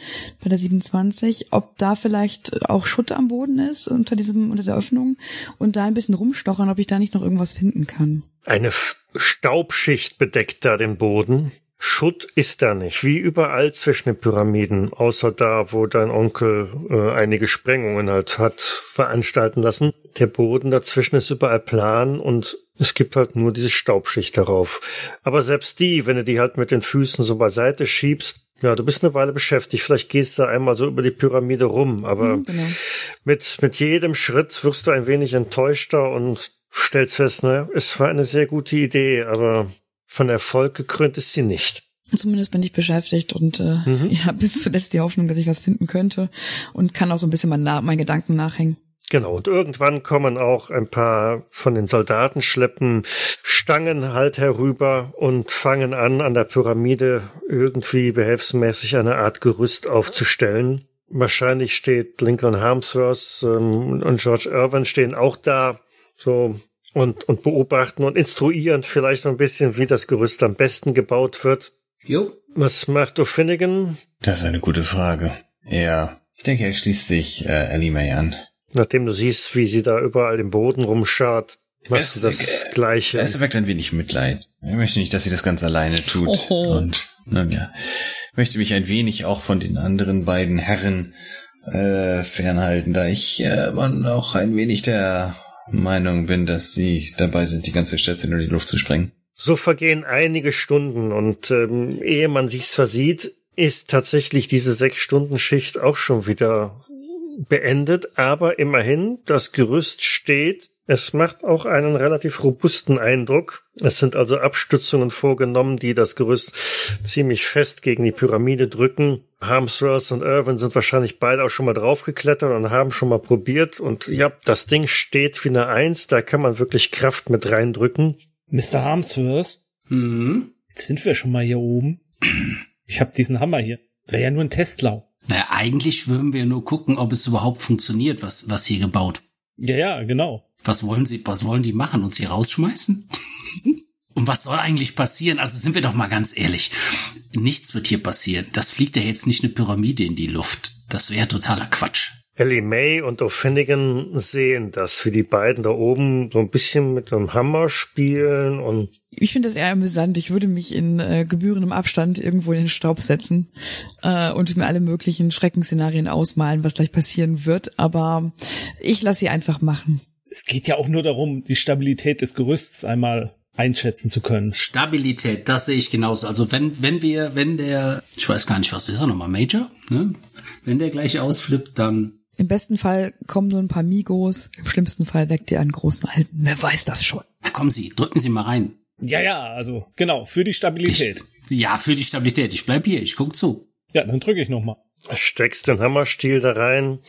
bei der 27, ob da vielleicht auch Schutt am Boden ist unter diesem, unter dieser Öffnung und da ein bisschen rumstochern, ob ich da nicht noch irgendwas finden kann. Eine F Staubschicht bedeckt da den Boden. Schutt ist da nicht, wie überall zwischen den Pyramiden, außer da, wo dein Onkel äh, einige Sprengungen halt hat veranstalten lassen. Der Boden dazwischen ist überall plan und es gibt halt nur diese Staubschicht darauf. Aber selbst die, wenn du die halt mit den Füßen so beiseite schiebst, ja, du bist eine Weile beschäftigt. Vielleicht gehst du einmal so über die Pyramide rum, aber Mhm, genau. mit, mit jedem Schritt wirst du ein wenig enttäuschter und stellst fest, ne, es war eine sehr gute Idee, aber von Erfolg gekrönt ist sie nicht. Zumindest bin ich beschäftigt und äh, Mhm. ja, bis zuletzt die Hoffnung, dass ich was finden könnte und kann auch so ein bisschen mein, meinen Gedanken nachhängen. Genau, und irgendwann kommen auch ein paar von den Soldaten schleppen Stangen halt herüber und fangen an, an der Pyramide irgendwie behelfsmäßig eine Art Gerüst aufzustellen. Wahrscheinlich steht Lincoln Harmsworth ähm, und George Irwin stehen auch da, so und, und beobachten und instruieren vielleicht so ein bisschen, wie das Gerüst am besten gebaut wird. Jo. Was macht O'Finnigan, Das ist eine gute Frage. Ja, ich denke, er schließt sich äh, Ellie Mae an. nachdem du siehst, wie sie da überall im Boden rumschart? Machst du das Es- Gleiche? Es erweckt ein wenig Mitleid. Ich möchte nicht, dass sie das ganz alleine tut. Oho. Und nun ja, ich möchte mich ein wenig auch von den anderen beiden Herren äh, fernhalten, da ich äh, man auch ein wenig der Meinung bin, dass sie dabei sind, die ganze Stadt in die Luft zu sprengen. So vergehen einige Stunden und ähm, ehe man sich's versieht, ist tatsächlich diese Sechs-Stunden-Schicht auch schon wieder beendet. Aber immerhin, das Gerüst steht. Es macht auch einen relativ robusten Eindruck. Es sind also Abstützungen vorgenommen, die das Gerüst ziemlich fest gegen die Pyramide drücken. Harmsworth und Irwin sind wahrscheinlich beide auch schon mal draufgeklettert und haben schon mal probiert. Und ja, das Ding steht wie eine Eins. Da kann man wirklich Kraft mit reindrücken. Mr. Harmsworth, Hm. jetzt sind wir schon mal hier oben. Ich habe diesen Hammer hier. Wäre ja nur ein Testlauf. Naja, eigentlich würden wir nur gucken, ob es überhaupt funktioniert, was, was hier gebaut. Ja, ja, genau. Was wollen sie, was wollen die machen? Uns hier rausschmeißen? Und was soll eigentlich passieren? Also sind wir doch mal ganz ehrlich. Nichts wird hier passieren. Das fliegt ja jetzt nicht eine Pyramide in die Luft. Das wäre totaler Quatsch. Ellie May und O'Finnigan sehen das, wie die beiden da oben so ein bisschen mit einem Hammer spielen und Ich finde das eher amüsant. Ich würde mich in äh, gebührendem Abstand irgendwo in den Staub setzen äh, und mir alle möglichen Schreckensszenarien ausmalen, was gleich passieren wird. Aber ich lasse sie einfach machen. Es geht ja auch nur darum, die Stabilität des Gerüsts einmal einschätzen zu können. Stabilität, das sehe ich genauso. Also wenn, wenn wir, wenn der, ich weiß gar nicht, was ist er nochmal, Major? Ne? Wenn der gleich ausflippt, dann Im besten Fall kommen nur ein paar Migos. Im schlimmsten Fall weckt ihr einen großen Alten. Wer weiß das schon? na, kommen Sie, drücken Sie mal rein. Ja, ja, also genau, für die Stabilität. Ja, für die Stabilität. Ich bleib hier, ich guck zu. Ja, dann drücke ich noch mal. steckst den Hammerstiel da rein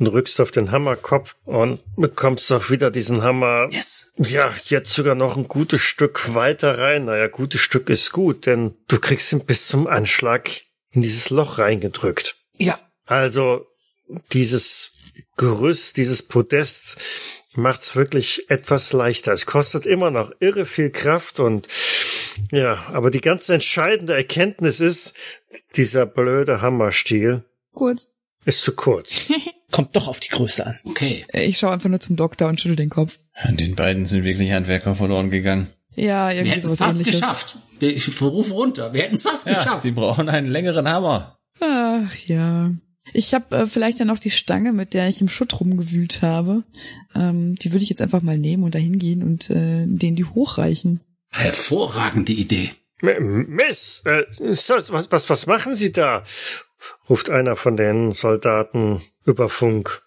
drückst auf den Hammerkopf und bekommst auch wieder diesen Hammer. Yes. Ja, jetzt sogar noch ein gutes Stück weiter rein. Naja, gutes Stück ist gut, denn du kriegst ihn bis zum Anschlag in dieses Loch reingedrückt. Ja, Also dieses Gerüst, dieses Podest macht's wirklich etwas leichter. Es kostet immer noch irre viel Kraft und ja, aber die ganz entscheidende Erkenntnis ist, dieser blöde Hammerstiel Kurz. ist zu kurz. kommt doch auf die Größe an. Okay. Ich schaue einfach nur zum Doktor und schüttel den Kopf. An den beiden sind wirklich Handwerker verloren gegangen. Ja, Wir irgendwie hätten es fast ähnliches. geschafft. Ich rufe runter. Wir hätten es fast Ja, geschafft. sie brauchen einen längeren Hammer. Ach ja. Ich habe äh, vielleicht ja noch die Stange, mit der ich im Schutt rumgewühlt habe. Ähm, die würde ich jetzt einfach mal nehmen und dahin gehen und äh, denen die hochreichen. Hervorragende Idee. M- Miss, äh, was, was, was machen Sie da? ruft einer von den Soldaten über Funk.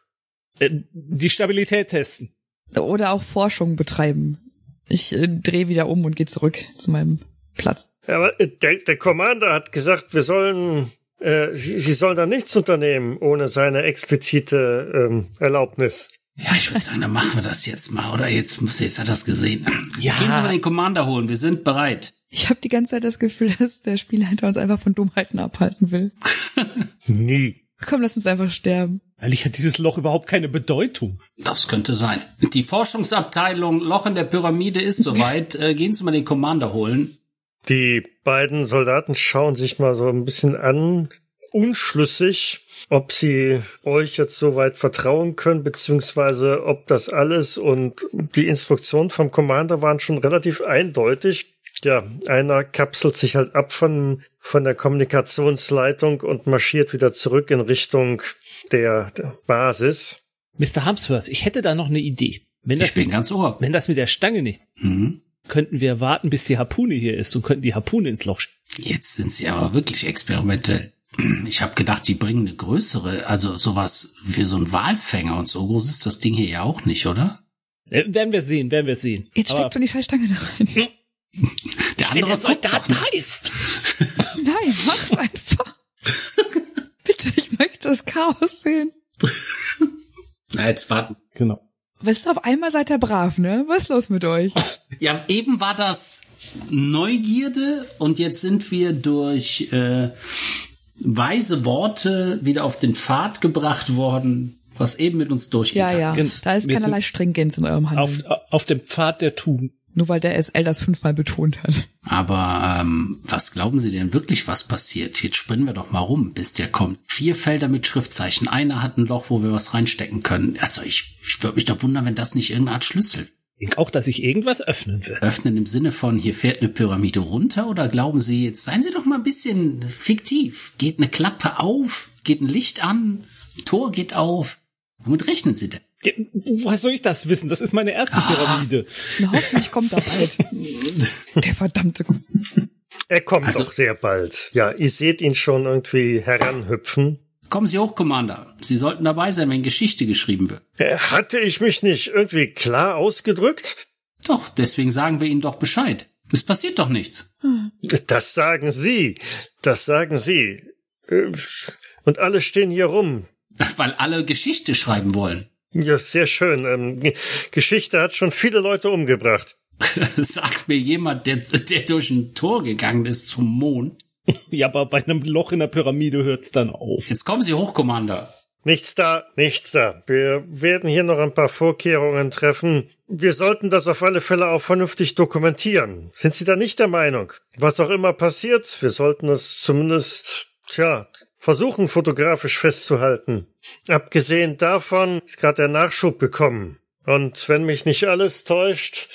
Äh, die Stabilität testen. Oder auch Forschung betreiben. Ich äh, drehe wieder um und gehe zurück zu meinem Platz. Aber äh, der, der Commander hat gesagt, wir sollen, äh, Sie, Sie sollen da nichts unternehmen ohne seine explizite ähm, Erlaubnis. Ja, ich würde sagen, dann machen wir das jetzt mal, oder? Jetzt muss jetzt hat das gesehen. Ja. Gehen Sie mal den Commander holen. Wir sind bereit. Ich habe die ganze Zeit das Gefühl, dass der Spielleiter uns einfach von Dummheiten abhalten will. Nie. Komm, lass uns einfach sterben. Eigentlich hat dieses Loch überhaupt keine Bedeutung. Das könnte sein. Die Forschungsabteilung Loch in der Pyramide ist soweit. Äh, gehen Sie mal den Commander holen. Die beiden Soldaten schauen sich mal so ein bisschen an, unschlüssig, ob sie euch jetzt soweit vertrauen können, beziehungsweise ob das alles und die Instruktionen vom Commander waren schon relativ eindeutig. Ja, einer kapselt sich halt ab von, von der Kommunikationsleitung und marschiert wieder zurück in Richtung der, der Basis. Mr. Hamsworth, ich hätte da noch eine Idee. Wenn das, Ich bin mit, ganz ohr. wenn das mit der Stange nicht, Mhm. könnten wir warten, bis die Harpune hier ist und könnten die Harpune ins Loch schieben. Jetzt sind Sie aber wirklich experimentell. Ich habe gedacht, die bringen eine größere, also sowas für so einen Walfänger und so groß ist das Ding hier ja auch nicht, oder? Äh, Werden wir sehen, werden wir sehen. Jetzt steckt doch die Scheißstange da rein. Der wenn andere der guckt Soldat da ist. Nein, mach's einfach. Bitte, ich möchte das Chaos sehen. Na, jetzt warten. Genau. Wisst ihr, auf einmal seid ihr brav, ne? Was ist los mit euch? Ja, eben war das Neugierde und jetzt sind wir durch äh, weise Worte wieder auf den Pfad gebracht worden, was eben mit uns Ja, durchgegangen ja. ist. Da ist Wir keinerlei Stringenz in eurem Auf, Handeln. auf dem Pfad der Tugend. Nur weil der SL das fünfmal betont hat. Aber ähm, was glauben Sie denn wirklich, was passiert? Jetzt spinnen wir doch mal rum, bis der kommt. Vier Felder mit Schriftzeichen. Einer hat ein Loch, wo wir was reinstecken können. Also ich, ich würde mich doch wundern, wenn das nicht irgendeine Art Schlüssel. Ich denke auch, dass sich irgendwas öffnen wird. Öffnen im Sinne von, hier fährt eine Pyramide runter oder glauben Sie jetzt, seien Sie doch mal ein bisschen fiktiv. Geht eine Klappe auf, geht ein Licht an, Tor geht auf. Womit rechnen Sie denn? Ja, Woher soll ich das wissen? Das ist meine erste Ach. Pyramide. Na, hoffentlich kommt er bald. Der verdammte. Er kommt Also- doch sehr bald. Ja, ihr seht ihn schon irgendwie heranhüpfen. Kommen Sie hoch, Commander. Sie sollten dabei sein, wenn Geschichte geschrieben wird. Äh, Hatte ich mich nicht irgendwie klar ausgedrückt? Doch, deswegen sagen wir Ihnen doch Bescheid. Es passiert doch nichts. Das sagen Sie. Das sagen Sie. Äh, Und alle stehen hier rum. Weil alle Geschichte schreiben wollen. Ja, sehr schön. Ähm, Geschichte hat schon viele Leute umgebracht. Sagt mir jemand, der, der durch ein Tor gegangen ist zum Mond. Ja, aber bei einem Loch in der Pyramide hört's dann auf. Jetzt kommen Sie hoch, Commander. Nichts da, nichts da. Wir werden hier noch ein paar Vorkehrungen treffen. Wir sollten das auf alle Fälle auch vernünftig dokumentieren. Sind Sie da nicht der Meinung? Was auch immer passiert, wir sollten es zumindest, tja, versuchen fotografisch festzuhalten. Abgesehen davon ist gerade der Nachschub gekommen. Und wenn mich nicht alles täuscht,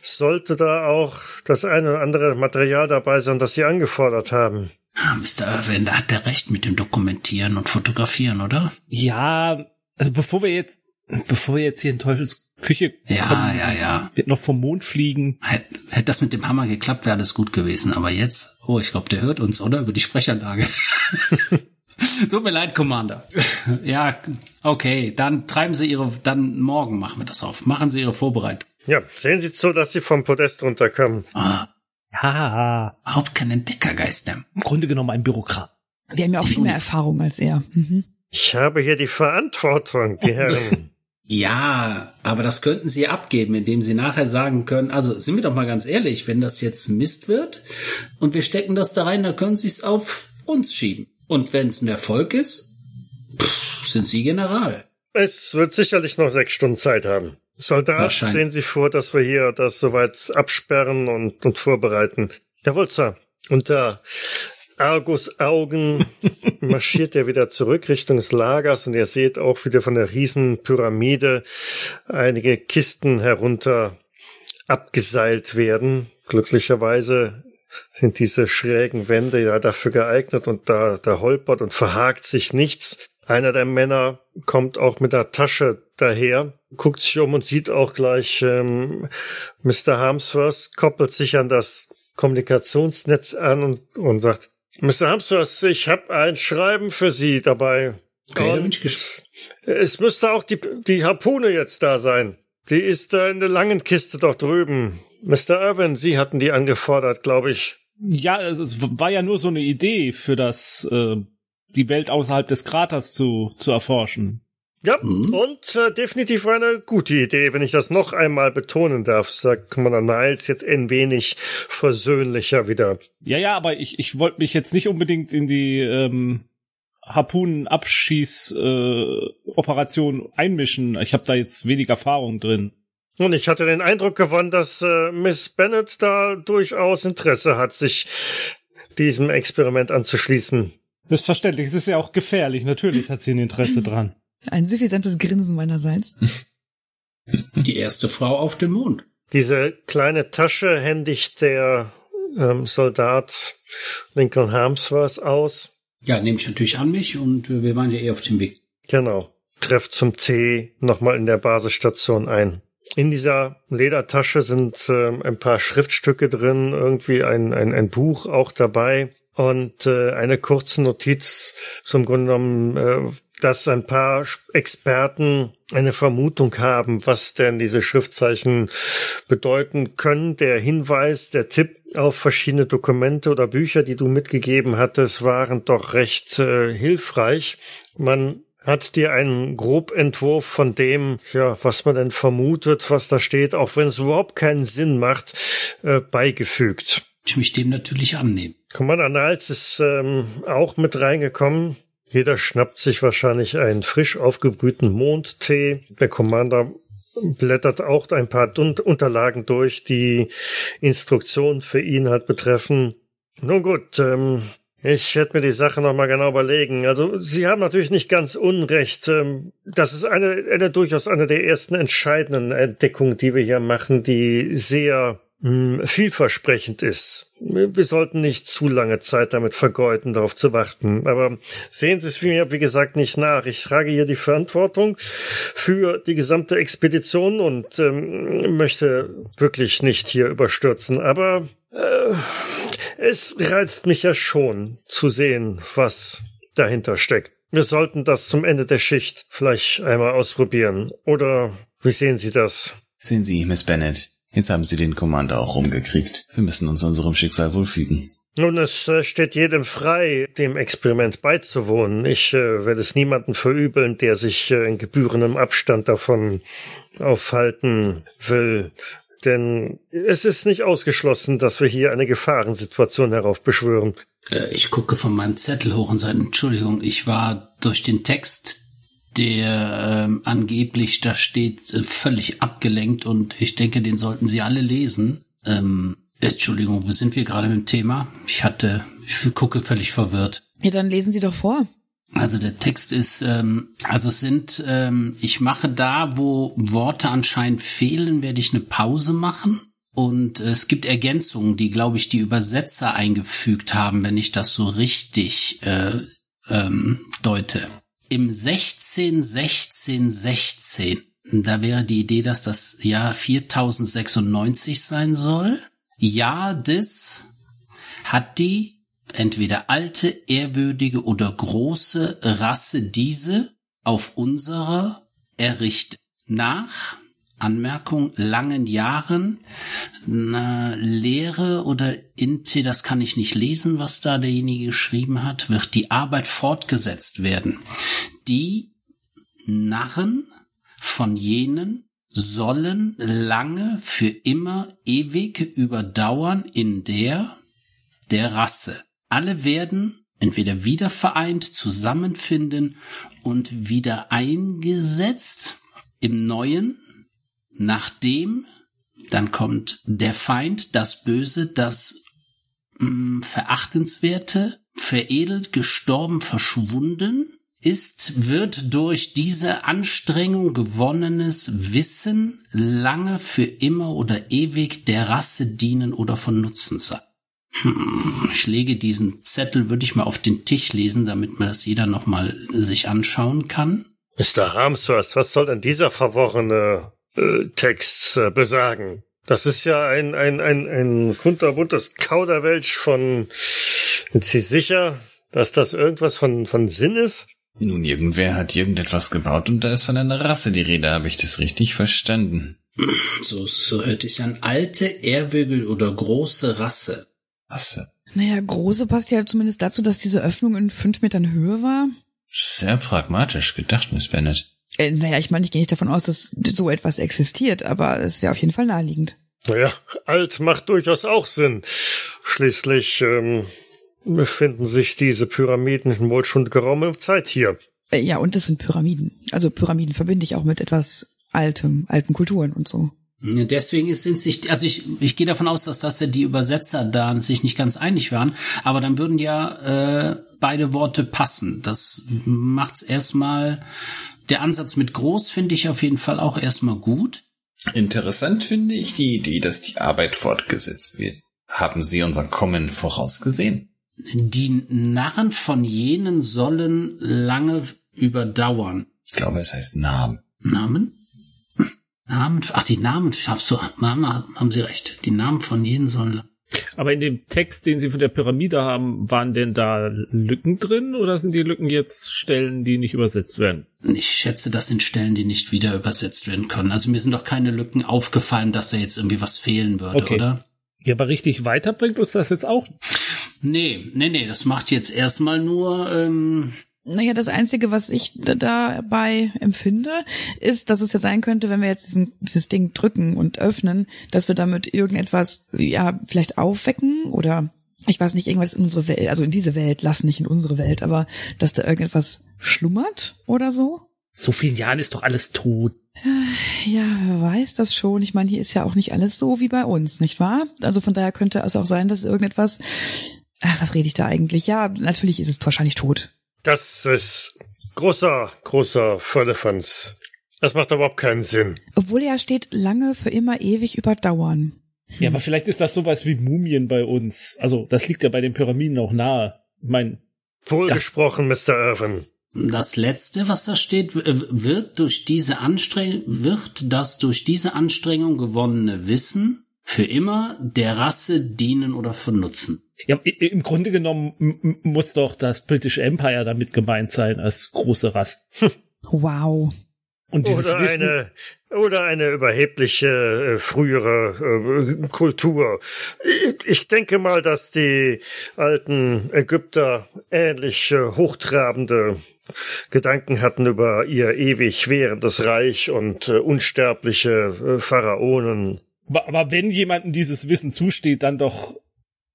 sollte da auch das eine oder andere Material dabei sein, das Sie angefordert haben. Ah, Mr. Irwin, da hat er recht mit dem Dokumentieren und Fotografieren, oder? Ja, also bevor wir jetzt, bevor wir jetzt hier in Teufels Küche Ja, kommen, ja, ja. wird noch vom Mond fliegen. Hätte hätt das mit dem Hammer geklappt, wäre das gut gewesen. Aber jetzt, oh, ich glaube, der hört uns, oder? Über die Sprechanlage. Tut mir leid, Commander. Ja, okay, dann treiben Sie Ihre, dann morgen machen wir das auf. Machen Sie Ihre Vorbereitung. Ja, sehen Sie zu, dass Sie vom Podest runterkommen. Ah, Ja, überhaupt kein Entdeckergeist mehr. im Grunde genommen ein Bürokrat. Wir haben ja auch viel mehr Erfahrung als er. Mhm. Ich habe hier die Verantwortung, die Herren. Ja, aber das könnten Sie abgeben, indem Sie nachher sagen können, also sind wir doch mal ganz ehrlich, wenn das jetzt Mist wird und wir stecken das da rein, dann können Sie es auf uns schieben. Und wenn es ein Erfolg ist, pff, sind Sie General. es wird sicherlich noch sechs Stunden Zeit haben. Soldat, sehen Sie vor, dass wir hier das soweit absperren und, und vorbereiten. Jawohl, Sir. Unter Argus Augen marschiert er wieder zurück Richtung des Lagers und ihr seht auch wieder von der Riesenpyramide einige Kisten herunter abgeseilt werden. Glücklicherweise sind diese schrägen Wände ja dafür geeignet und da, da holpert und verhakt sich nichts. Einer der Männer kommt auch mit der Tasche daher, guckt sich um und sieht auch gleich ähm, Mr. Harmsworth, koppelt sich an das Kommunikationsnetz an und, und sagt, Mr. Harmsworth, ich habe ein Schreiben für Sie dabei. Okay, da bin Und ich gespannt. es müsste auch die, die Harpune jetzt da sein. Die ist da in der langen Kiste dort drüben. Mr. Irwin, Sie hatten die angefordert, glaube ich. Ja, es, es war ja nur so eine Idee für das, äh, die Welt außerhalb des Kraters zu, zu erforschen. Ja, Mhm. und äh, definitiv eine gute Idee, wenn ich das noch einmal betonen darf, sagt Commander Niles jetzt ein wenig versöhnlicher wieder. Ja, ja, aber ich, ich wollte mich jetzt nicht unbedingt in die ähm, Harpunenabschießoperation äh, einmischen. Ich habe da jetzt wenig Erfahrung drin. Und ich hatte den Eindruck gewonnen, dass äh, Miss Bennett da durchaus Interesse hat, sich diesem Experiment anzuschließen. Selbstverständlich, es ist ja auch gefährlich. Natürlich hat sie ein Interesse dran. Ein suffisantes Grinsen meinerseits. Die erste Frau auf dem Mond. Diese kleine Tasche händigt der ähm, Soldat Lincoln Harmsworth aus. Ja, nehme ich natürlich an mich und äh, wir waren ja eh auf dem Weg. Genau. Trefft zum Tee nochmal in der Basisstation ein. In dieser Ledertasche sind äh, ein paar Schriftstücke drin, irgendwie ein, ein, ein Buch auch dabei und äh, eine kurze Notiz zum Grunde genommen, äh, dass ein paar Experten eine Vermutung haben, was denn diese Schriftzeichen bedeuten können. Der Hinweis, der Tipp auf verschiedene Dokumente oder Bücher, die du mitgegeben hattest, waren doch recht äh, hilfreich. Man hat dir einen Grobentwurf von dem, ja, was man denn vermutet, was da steht, auch wenn es überhaupt keinen Sinn macht, äh, beigefügt. Ich mich dem natürlich annehmen. Kommandant Hals ist ähm, auch mit reingekommen. Jeder schnappt sich wahrscheinlich einen frisch aufgebrühten Mondtee. Der Commander blättert auch ein paar Unterlagen durch, die Instruktionen für ihn halt betreffen. Nun gut, ähm, ich werde mir die Sache nochmal genau überlegen. Also, Sie haben natürlich nicht ganz unrecht. Ähm, das ist eine, eine durchaus eine der ersten entscheidenden Entdeckungen, die wir hier machen, die sehr hm, vielversprechend ist. Wir sollten nicht zu lange Zeit damit vergeuden, darauf zu warten. Aber sehen Sie es mir, wie gesagt, nicht nach. Ich trage hier die Verantwortung für die gesamte Expedition und ähm, möchte wirklich nicht hier überstürzen. Aber äh, es reizt mich ja schon zu sehen, was dahinter steckt. Wir sollten das zum Ende der Schicht vielleicht einmal ausprobieren. Oder wie sehen Sie das? Sehen Sie, Miss Bennett, Jetzt haben sie den Commander auch rumgekriegt. Wir müssen uns unserem Schicksal wohl fügen. Nun, es äh, steht jedem frei, dem Experiment beizuwohnen. Ich äh, werde es niemanden verübeln, der sich äh, in gebührendem Abstand davon aufhalten will. Denn es ist nicht ausgeschlossen, dass wir hier eine Gefahrensituation heraufbeschwören. Äh, ich gucke von meinem Zettel hoch und sage, Entschuldigung, ich war durch den Text der ähm, angeblich da steht, äh, völlig abgelenkt und ich denke, den sollten Sie alle lesen. Ähm, Entschuldigung, wo sind wir gerade mit dem Thema? Ich hatte, ich gucke völlig verwirrt. Ja, dann lesen Sie doch vor. Also der Text ist, ähm, also es sind, ähm, ich mache da, wo Worte anscheinend fehlen, werde ich eine Pause machen. Und es gibt Ergänzungen, die, glaube ich, die Übersetzer eingefügt haben, wenn ich das so richtig äh, ähm, deute im 16, 16, 16, da wäre die Idee, dass das Jahr 4096 sein soll. Ja, das hat die entweder alte, ehrwürdige oder große Rasse diese auf unserer errichtet. Nach Anmerkung, langen Jahren, eine Lehre oder Inte, das kann ich nicht lesen, was da derjenige geschrieben hat, wird die Arbeit fortgesetzt werden. Die Narren von jenen sollen lange für immer ewig überdauern in der der Rasse. Alle werden entweder wieder vereint, zusammenfinden und wieder eingesetzt im Neuen Nachdem, dann kommt der Feind, das Böse, das mh, mm, Verachtenswerte, veredelt, gestorben, verschwunden, ist, wird durch diese Anstrengung gewonnenes Wissen lange für immer oder ewig der Rasse dienen oder von Nutzen sein. Hm, ich lege diesen Zettel, würde ich mal auf den Tisch lesen, damit man das jeder nochmal sich anschauen kann. Mr. Harmsworth, was soll denn dieser verworrene äh, Texts äh, besagen. Das ist ja ein, ein, ein, ein kunterbuntes Kauderwelsch von, sind Sie sicher, dass das irgendwas von, von Sinn ist? Nun, irgendwer hat irgendetwas gebaut und da ist von einer Rasse die Rede, habe ich das richtig verstanden? So, so hört es ja an alte, ehrwürdige oder große Rasse. Rasse. Naja, große passt ja zumindest dazu, dass diese Öffnung in fünf Metern Höhe war. Sehr pragmatisch gedacht, Miss Bennett. Äh, naja, ich meine, ich gehe nicht davon aus, dass so etwas existiert, aber es wäre auf jeden Fall naheliegend. Naja, alt macht durchaus auch Sinn. Schließlich ähm, befinden sich diese Pyramiden wohl schon geraume Zeit hier. Äh, Ja, und das sind Pyramiden. Also Pyramiden verbinde ich auch mit etwas altem, alten Kulturen und so. Deswegen ist, sind sich, also ich, ich gehe davon aus, dass das ja die Übersetzer da sich nicht ganz einig waren, aber dann würden ja äh, beide Worte passen. Das macht's erstmal, der Ansatz mit groß finde ich auf jeden Fall auch erstmal gut. Interessant finde ich die Idee, dass die Arbeit fortgesetzt wird. Haben Sie unser Kommen vorausgesehen? Die Narren von jenen sollen lange überdauern. Ich glaube, es heißt Namen. Namen? Namen, ach, die Namen, habst du, Mama, haben Sie recht. Die Namen von jenen sollen Aber in dem Text, den Sie von der Pyramide haben, waren denn da Lücken drin oder sind die Lücken jetzt Stellen, die nicht übersetzt werden? Ich schätze, das sind Stellen, die nicht wieder übersetzt werden können. Also mir sind doch keine Lücken aufgefallen, dass da jetzt irgendwie was fehlen würde, Okay. oder? Ja, aber richtig weiterbringt uns das jetzt auch. Nee, nee, nee, das macht jetzt erstmal nur, ähm, Naja, das Einzige, was ich da- dabei empfinde, ist, dass es ja sein könnte, wenn wir jetzt diesen, dieses Ding drücken und öffnen, dass wir damit irgendetwas, ja, vielleicht aufwecken oder ich weiß nicht, irgendwas in unsere Welt, also in diese Welt lassen, nicht in unsere Welt, aber dass da irgendetwas schlummert oder so. So vielen Jahren ist doch alles tot. Ja, wer weiß das schon. Ich meine, hier ist ja auch nicht alles so wie bei uns, nicht wahr? Also von daher könnte es auch sein, dass irgendetwas. Ach, was rede ich da eigentlich? Ja, natürlich ist es wahrscheinlich tot. Das ist großer, großer Firlefanz. Das macht überhaupt keinen Sinn. Obwohl ja steht lange für immer ewig überdauern. Ja, aber vielleicht ist das sowas wie Mumien bei uns. Also, das liegt ja bei den Pyramiden auch nahe. Ich mein, Wohlgesprochen, Mr. Irvin. das letzte, was da steht, wird durch diese Anstrengung, wird das durch diese Anstrengung gewonnene Wissen für immer der Rasse dienen oder vernutzen. Ja, im Grunde genommen muss doch das British Empire damit gemeint sein als große Rasse. Wow. Und dieses Oder Wissen, eine, oder eine überhebliche äh, frühere äh, Kultur. Ich- Ich denke mal, dass die alten Ägypter ähnlich äh, hochtrabende Gedanken hatten über ihr ewig währendes Reich und äh, unsterbliche äh, Pharaonen. aber, aber wenn jemandem dieses Wissen zusteht, dann doch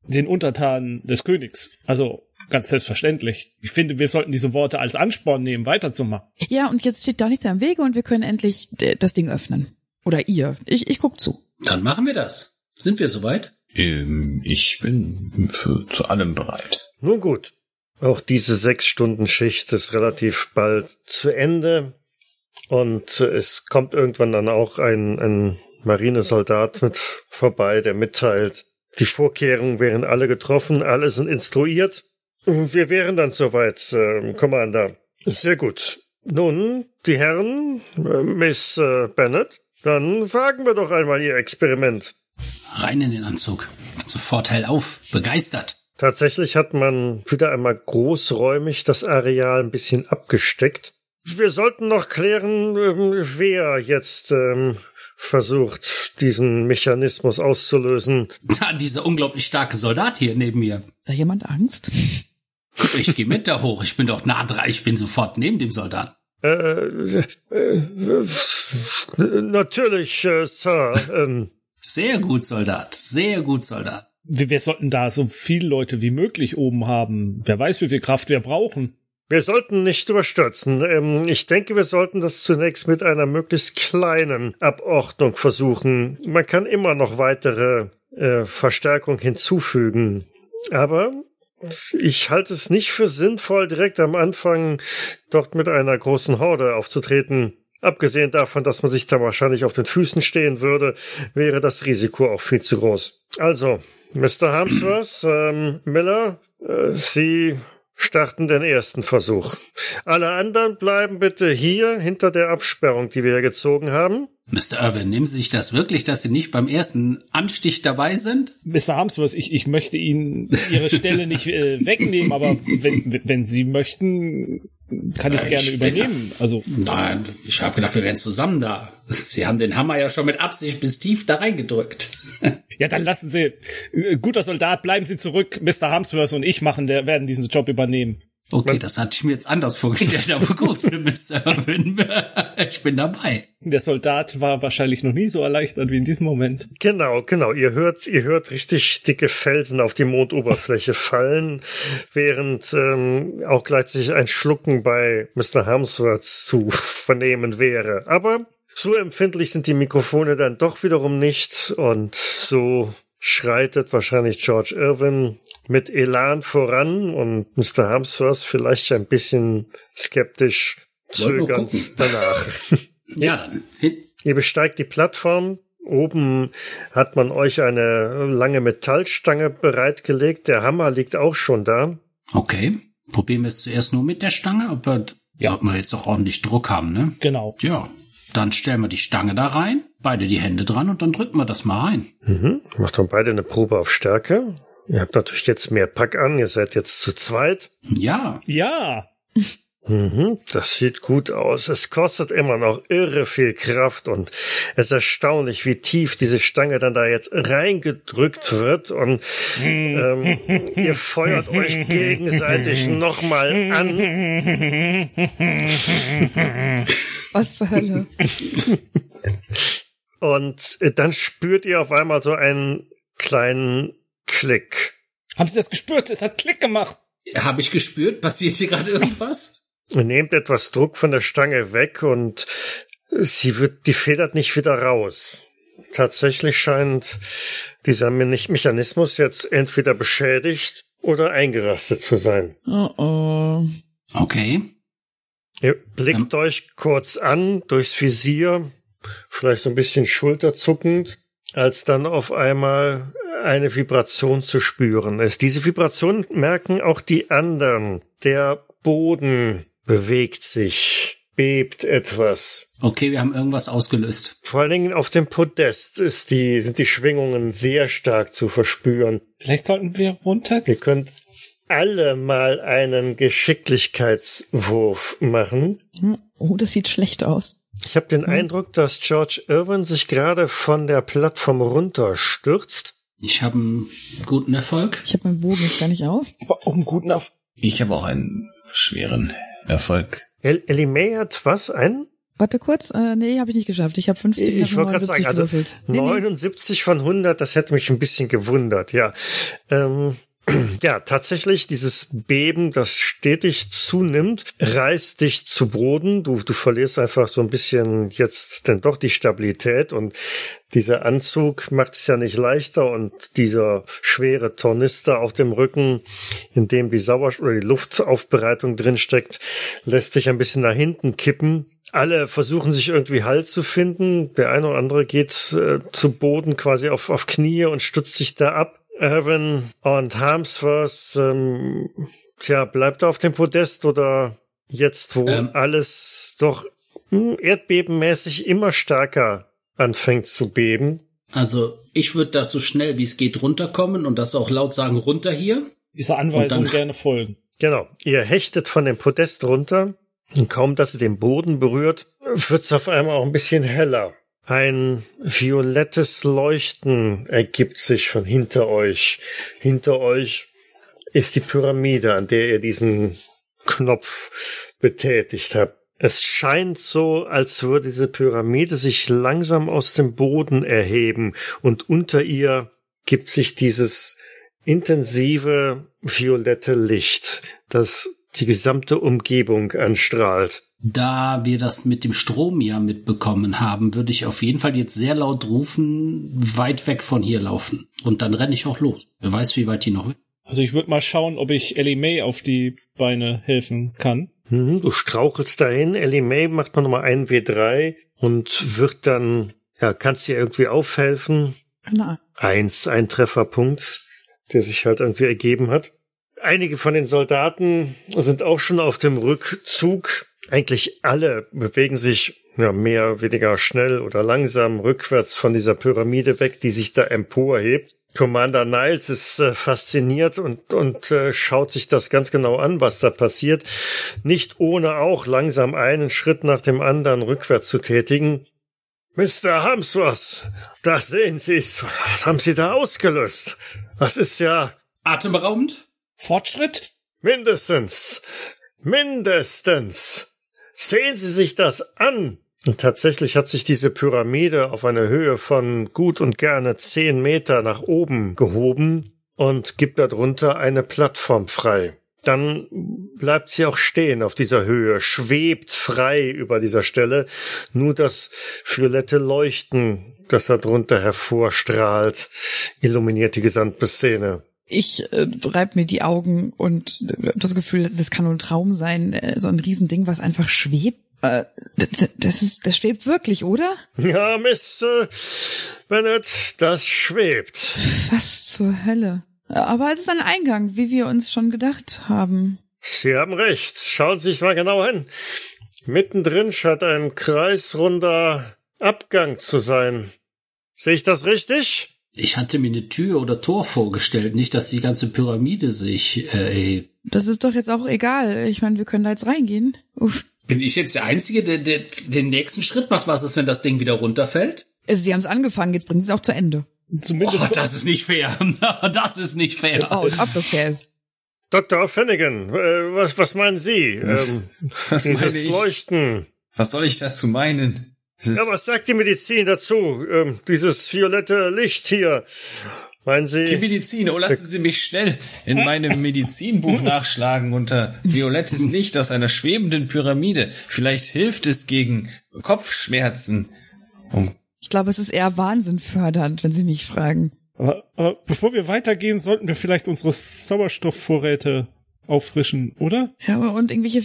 den Untertanen des Königs. Also, ganz selbstverständlich. Ich finde, wir sollten diese Worte als Ansporn nehmen, weiterzumachen. Ja, und jetzt steht da nichts mehr im Wege und wir können endlich d- das Ding öffnen. Oder ihr. Ich, ich guck zu. Dann machen wir das. Sind wir soweit? Ähm, ich bin für, zu allem bereit. Nun gut. Auch diese sechs Stunden Schicht ist relativ bald zu Ende. Und äh, es kommt irgendwann dann auch ein, ein Marinesoldat mit vorbei, der mitteilt, die Vorkehrungen wären alle getroffen, alle sind instruiert. Wir wären dann soweit, äh, Commander. Sehr gut. Nun, die Herren, äh, Miss äh, Bennett, dann wagen wir doch einmal Ihr Experiment. Rein in den Anzug. Sofort hell auf. Begeistert. Tatsächlich hat man wieder einmal großräumig das Areal ein bisschen abgesteckt. Wir sollten noch klären, ähm, wer jetzt ähm, versucht, diesen Mechanismus auszulösen. Ja, dieser unglaublich starke Soldat hier neben mir. Da jemand Angst? Ich gehe mit da hoch. Ich bin doch nah dran. Ich bin sofort neben dem Soldaten. Äh, äh, natürlich, äh, Sir. Ähm, Sehr gut, Soldat. Sehr gut, Soldat. Wir, wir sollten da so viele Leute wie möglich oben haben. Wer weiß, wie viel Kraft wir brauchen. Wir sollten nicht überstürzen. Ähm, ich denke, wir sollten das zunächst mit einer möglichst kleinen Abordnung versuchen. Man kann immer noch weitere äh, Verstärkung hinzufügen. Aber ich halte es nicht für sinnvoll, direkt am Anfang dort mit einer großen Horde aufzutreten. Abgesehen davon, dass man sich da wahrscheinlich auf den Füßen stehen würde, wäre das Risiko auch viel zu groß. Also, Mr. Harmsworth, ähm, Miller, äh, Sie starten den ersten Versuch. Alle anderen bleiben bitte hier hinter der Absperrung, die wir hier gezogen haben. Mr. Irwin, nehmen Sie sich das wirklich, dass Sie nicht beim ersten Anstich dabei sind? Mr. Harmsworth, ich, ich möchte Ihnen Ihre Stelle nicht äh, wegnehmen, aber wenn, wenn Sie möchten, kann ich Ja, gerne ich- übernehmen. Also, Nein, ich habe gedacht, wir wären zusammen da. Sie haben den Hammer ja schon mit Absicht bis tief da reingedrückt. ja, dann lassen Sie, äh, guter Soldat, bleiben Sie zurück. Mr. Harmsworth und ich machen, der werden diesen Job übernehmen. Okay, das hatte ich mir jetzt anders vorgestellt, aber gut, Mr. Irwin, ich bin dabei. Der Soldat war wahrscheinlich noch nie so erleichtert wie in diesem Moment. Genau, genau. Ihr hört, ihr hört richtig dicke Felsen auf die Mondoberfläche fallen, während ähm, auch gleichzeitig ein Schlucken bei Mr. Harmsworth zu vernehmen wäre. Aber so empfindlich sind die Mikrofone dann doch wiederum nicht und so schreitet wahrscheinlich George Irwin mit Elan voran und Mr. Harmsworth vielleicht ein bisschen skeptisch zögernd danach. ja, dann. Ihr besteigt die Plattform. Oben hat man euch eine lange Metallstange bereitgelegt. Der Hammer liegt auch schon da. Okay. Probieren wir es zuerst nur mit der Stange, aber ja, wir jetzt auch ordentlich Druck haben, ne? Genau. Ja. Dann stellen wir die Stange da rein, beide die Hände dran und dann drücken wir das mal rein. Mhm. Macht dann beide eine Probe auf Stärke. Ihr habt natürlich jetzt mehr Pack an, ihr seid jetzt zu zweit. Ja. Ja. Mhm, das sieht gut aus. Es kostet immer noch irre viel Kraft und es ist erstaunlich, wie tief diese Stange dann da jetzt reingedrückt wird und ähm, ihr feuert euch gegenseitig nochmal an. Was zur Hölle? Und dann spürt ihr auf einmal so einen kleinen Klick. Haben Sie das gespürt? Es hat Klick gemacht. Habe ich gespürt? Passiert hier gerade irgendwas? Nehmt etwas Druck von der Stange weg und sie wird, die federt nicht wieder raus. Tatsächlich scheint dieser Mechanismus jetzt entweder beschädigt oder eingerastet zu sein. Oh oh. Okay. Ihr blickt ähm. euch kurz an durchs Visier, vielleicht so ein bisschen schulterzuckend, als dann auf einmal eine Vibration zu spüren ist. Diese Vibration merken auch die anderen. Der Boden bewegt sich, bebt etwas. Okay, wir haben irgendwas ausgelöst. Vor allen Dingen auf dem Podest ist die, sind die Schwingungen sehr stark zu verspüren. Vielleicht sollten wir runter. Ihr könnt alle mal einen Geschicklichkeitswurf machen. Oh, das sieht schlecht aus. Ich habe den hm. Eindruck, dass George Irwin sich gerade von der Plattform runterstürzt. Ich habe einen guten Erfolg. Ich habe meinen Bogen jetzt gar nicht auf. Aber auch einen guten Erfolg. Ich habe auch einen schweren Erfolg. El Ellie May hat was? Ein? Warte kurz, äh, nee, habe ich nicht geschafft. Ich habe 50 Ich wollte gerade sagen, also gewürfelt. 79 nee, von 100, das hätte mich ein bisschen gewundert, ja. Ähm, ja, tatsächlich, dieses Beben, das stetig zunimmt, reißt dich zu Boden. Du, du verlierst einfach so ein bisschen jetzt denn doch die Stabilität und dieser Anzug macht es ja nicht leichter und dieser schwere Tornister auf dem Rücken, in dem die Sauerstoff oder die Luftaufbereitung drinsteckt, lässt sich ein bisschen nach hinten kippen. Alle versuchen sich irgendwie Halt zu finden. Der eine oder andere geht äh, zu Boden quasi auf, auf Knie und stützt sich da ab. Evan und Harmsworth, ähm, tja, bleibt er auf dem Podest oder jetzt, wo ähm. alles doch hm, erdbebenmäßig immer stärker anfängt zu beben? Also, ich würde da so schnell wie es geht runterkommen und das auch laut sagen, runter hier. Dieser Anweisung gerne folgen. Genau. Ihr hechtet von dem Podest runter und kaum, dass ihr den Boden berührt, wird's auf einmal auch ein bisschen heller. Ein violettes Leuchten ergibt sich von hinter euch. Hinter euch ist die Pyramide, an der ihr diesen Knopf betätigt habt. Es scheint so, als würde diese Pyramide sich langsam aus dem Boden erheben und unter ihr gibt sich dieses intensive violette Licht, das die gesamte Umgebung anstrahlt. Da wir das mit dem Strom ja mitbekommen haben, würde ich auf jeden Fall jetzt sehr laut rufen, weit weg von hier laufen. Und dann renne ich auch los. Wer weiß, wie weit die noch will. Also ich würde mal schauen, ob ich Ellie May auf die Beine helfen kann. Mhm, du strauchelst dahin. Ellie May macht man nochmal ein W3 und wird dann, ja, kannst dir irgendwie aufhelfen. Na. Eins, ein Trefferpunkt, der sich halt irgendwie ergeben hat. Einige von den Soldaten sind auch schon auf dem Rückzug eigentlich alle bewegen sich ja, mehr weniger schnell oder langsam rückwärts von dieser Pyramide weg, die sich da emporhebt. Commander Niles ist äh, fasziniert und, und äh, schaut sich das ganz genau an, was da passiert, nicht ohne auch langsam einen Schritt nach dem anderen rückwärts zu tätigen. Mr. Hamsworth, da sehen Sie's. Was haben Sie da ausgelöst? Das ist ja... Atemberaubend? Fortschritt? Mindestens. Mindestens. Sehen Sie sich das an. Und tatsächlich hat sich diese Pyramide auf eine Höhe von gut und gerne zehn Meter nach oben gehoben und gibt darunter eine Plattform frei. Dann bleibt sie auch stehen auf dieser Höhe, schwebt frei über dieser Stelle. Nur das violette Leuchten, das darunter hervorstrahlt, illuminiert die gesamte Szene. Ich äh, reib mir die Augen und äh, das Gefühl, das kann nur ein Traum sein, äh, so ein Riesending, was einfach schwebt. Äh, das ist, das schwebt wirklich, oder? Ja, Miss äh, Bennett, das schwebt. Was zur Hölle? Aber es ist ein Eingang, wie wir uns schon gedacht haben. Sie haben recht. Schauen Sie sich mal genau hin. Mittendrin scheint ein kreisrunder Abgang zu sein. Sehe ich das richtig? Ich hatte mir eine Tür oder Tor vorgestellt, nicht, dass die ganze Pyramide sich äh, erhebt. Das ist doch jetzt auch egal. Ich meine, wir können da jetzt reingehen. Uff. Bin ich jetzt der Einzige, der, der den nächsten Schritt macht? Was ist, wenn das Ding wieder runterfällt? Also, sie haben es angefangen, jetzt bringen sie es auch zu Ende. Zumindest. Oh, das ist nicht fair. das ist nicht fair. Oh, und ob das fair ist. Dr. Finnegan, äh, was, was meinen Sie? Ähm, Was meine dieses ich? Leuchten. Was soll ich dazu meinen? Ja, was sagt die Medizin dazu? Ähm, dieses violette Licht hier. Meinen Sie? die Medizin, oh, lassen Sie mich schnell in meinem Medizinbuch nachschlagen unter violettes Licht aus einer schwebenden Pyramide. Vielleicht hilft es gegen Kopfschmerzen. Ich glaube, es ist eher wahnsinnfördernd, wenn Sie mich fragen. Aber, aber bevor wir weitergehen, sollten wir vielleicht unsere Sauerstoffvorräte auffrischen, oder? Ja, aber und irgendwelche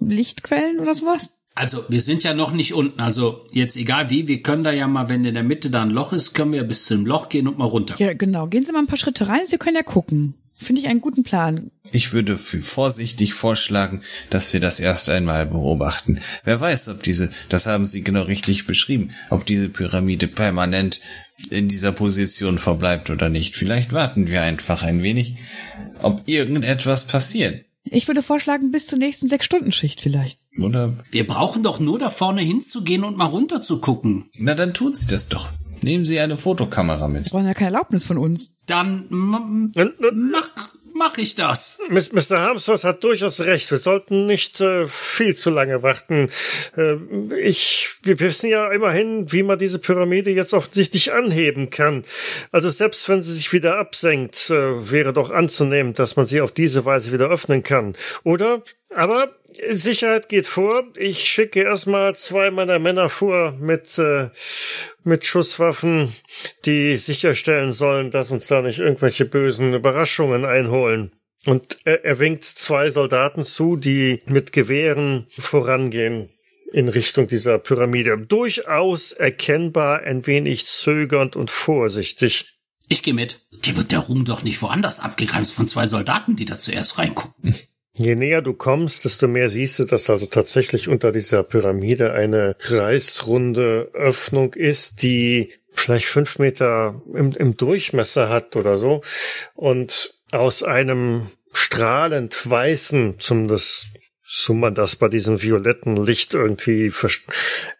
Lichtquellen oder sowas? Also, wir sind ja noch nicht unten. Also, jetzt egal wie, wir können da ja mal, wenn in der Mitte da ein Loch ist, können wir bis zum Loch gehen und mal runter. Ja, genau. Gehen Sie mal ein paar Schritte rein, Sie können ja gucken. Finde ich einen guten Plan. Ich würde für vorsichtig vorschlagen, dass wir das erst einmal beobachten. Wer weiß, ob diese, das haben Sie genau richtig beschrieben, ob diese Pyramide permanent in dieser Position verbleibt oder nicht. Vielleicht warten wir einfach ein wenig, ob irgendetwas passiert. Ich würde vorschlagen, bis zur nächsten Sechs-Stunden-Schicht vielleicht. Oder, Wir brauchen doch nur da vorne hinzugehen und mal runter zu gucken. na dann tun Sie das doch. Nehmen Sie eine Fotokamera Sie mit. brauchen ja keine Erlaubnis von uns. Dann mach, mach ich das. Mr. Harmsworth hat durchaus recht. Wir sollten nicht äh, viel zu lange warten. Äh, ich, wir wissen ja immerhin, wie man diese Pyramide jetzt offensichtlich anheben kann. Also selbst wenn sie sich wieder absenkt, äh, wäre doch anzunehmen, dass man sie auf diese Weise wieder öffnen kann. Oder? Aber Sicherheit geht vor. Ich schicke erstmal zwei meiner Männer vor mit, äh, mit Schusswaffen, die sicherstellen sollen, dass uns da nicht irgendwelche bösen Überraschungen einholen. Und er, er winkt zwei Soldaten zu, die mit Gewehren vorangehen in Richtung dieser Pyramide. Durchaus erkennbar ein wenig zögernd und vorsichtig. Ich gehe mit. Dir wird der Ruhm doch nicht woanders abgegrenzt von zwei Soldaten, die da zuerst reingucken. Je näher du kommst, desto mehr siehst du, dass also tatsächlich unter dieser Pyramide eine kreisrunde Öffnung ist, die vielleicht fünf Meter im, im Durchmesser hat oder so und aus einem strahlend weißen, zumindest so man das bei diesem violetten Licht irgendwie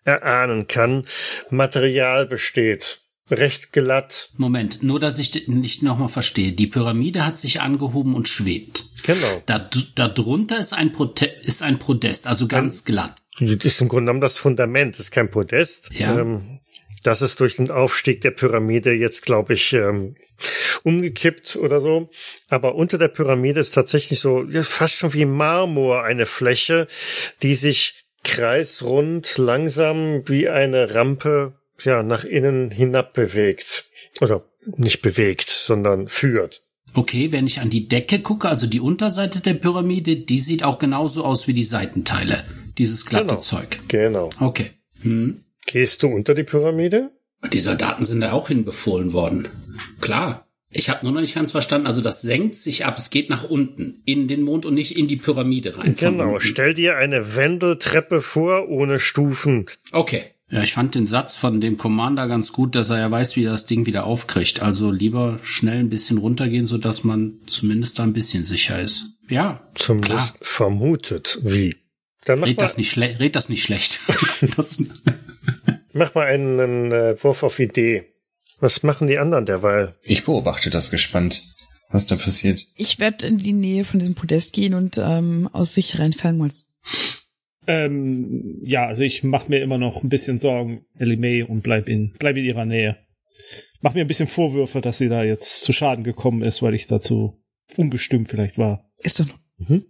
erahnen kann, Material besteht. Recht glatt. Moment, nur dass ich nicht nochmal verstehe. Die Pyramide hat sich angehoben und schwebt. Genau. Da, da drunter ist ein, Prote ist ein Podest, also ganz glatt. Das ist im Grunde genommen das Fundament, das ist kein Podest. Ja. Ähm, das ist durch den Aufstieg der Pyramide jetzt, glaube ich, ähm, umgekippt oder so. Aber unter der Pyramide ist tatsächlich so ja, fast schon wie Marmor eine Fläche, die sich kreisrund langsam wie eine Rampe ja nach innen hinab bewegt. Oder nicht bewegt, sondern führt. Okay, wenn ich an die Decke gucke, also die Unterseite der Pyramide, die sieht auch genauso aus wie die Seitenteile. Dieses glatte Genau. Zeug. Genau. Okay. Hm. Gehst du unter die Pyramide? Die Soldaten sind da auch hinbefohlen worden. Klar. Ich habe nur noch nicht ganz verstanden. Also das senkt sich ab. Es geht nach unten in den Mond und nicht in die Pyramide rein. Genau. Stell dir eine Wendeltreppe vor ohne Stufen. Okay. Ja, ich fand den Satz von dem Commander ganz gut, dass er ja weiß, wie er das Ding wieder aufkriegt. Also lieber schnell ein bisschen runtergehen, so dass man zumindest da ein bisschen sicher ist. Ja, Zumindest vermutet. Wie? Dann mach red mal, das nicht schlecht. Red das nicht schlecht. das, mach mal einen äh, Wurf auf Idee. Was machen die anderen derweil? Ich beobachte das gespannt. was da passiert. Ich werde in die Nähe von diesem Podest gehen und ähm, aus sicherer Entfernung mal. Ähm, ja, also ich mache mir immer noch ein bisschen Sorgen, Ellie May, und bleib in, bleib in ihrer Nähe. Mach mir ein bisschen Vorwürfe, dass sie da jetzt zu Schaden gekommen ist, weil ich dazu ungestüm vielleicht war. Ist doch. Mhm.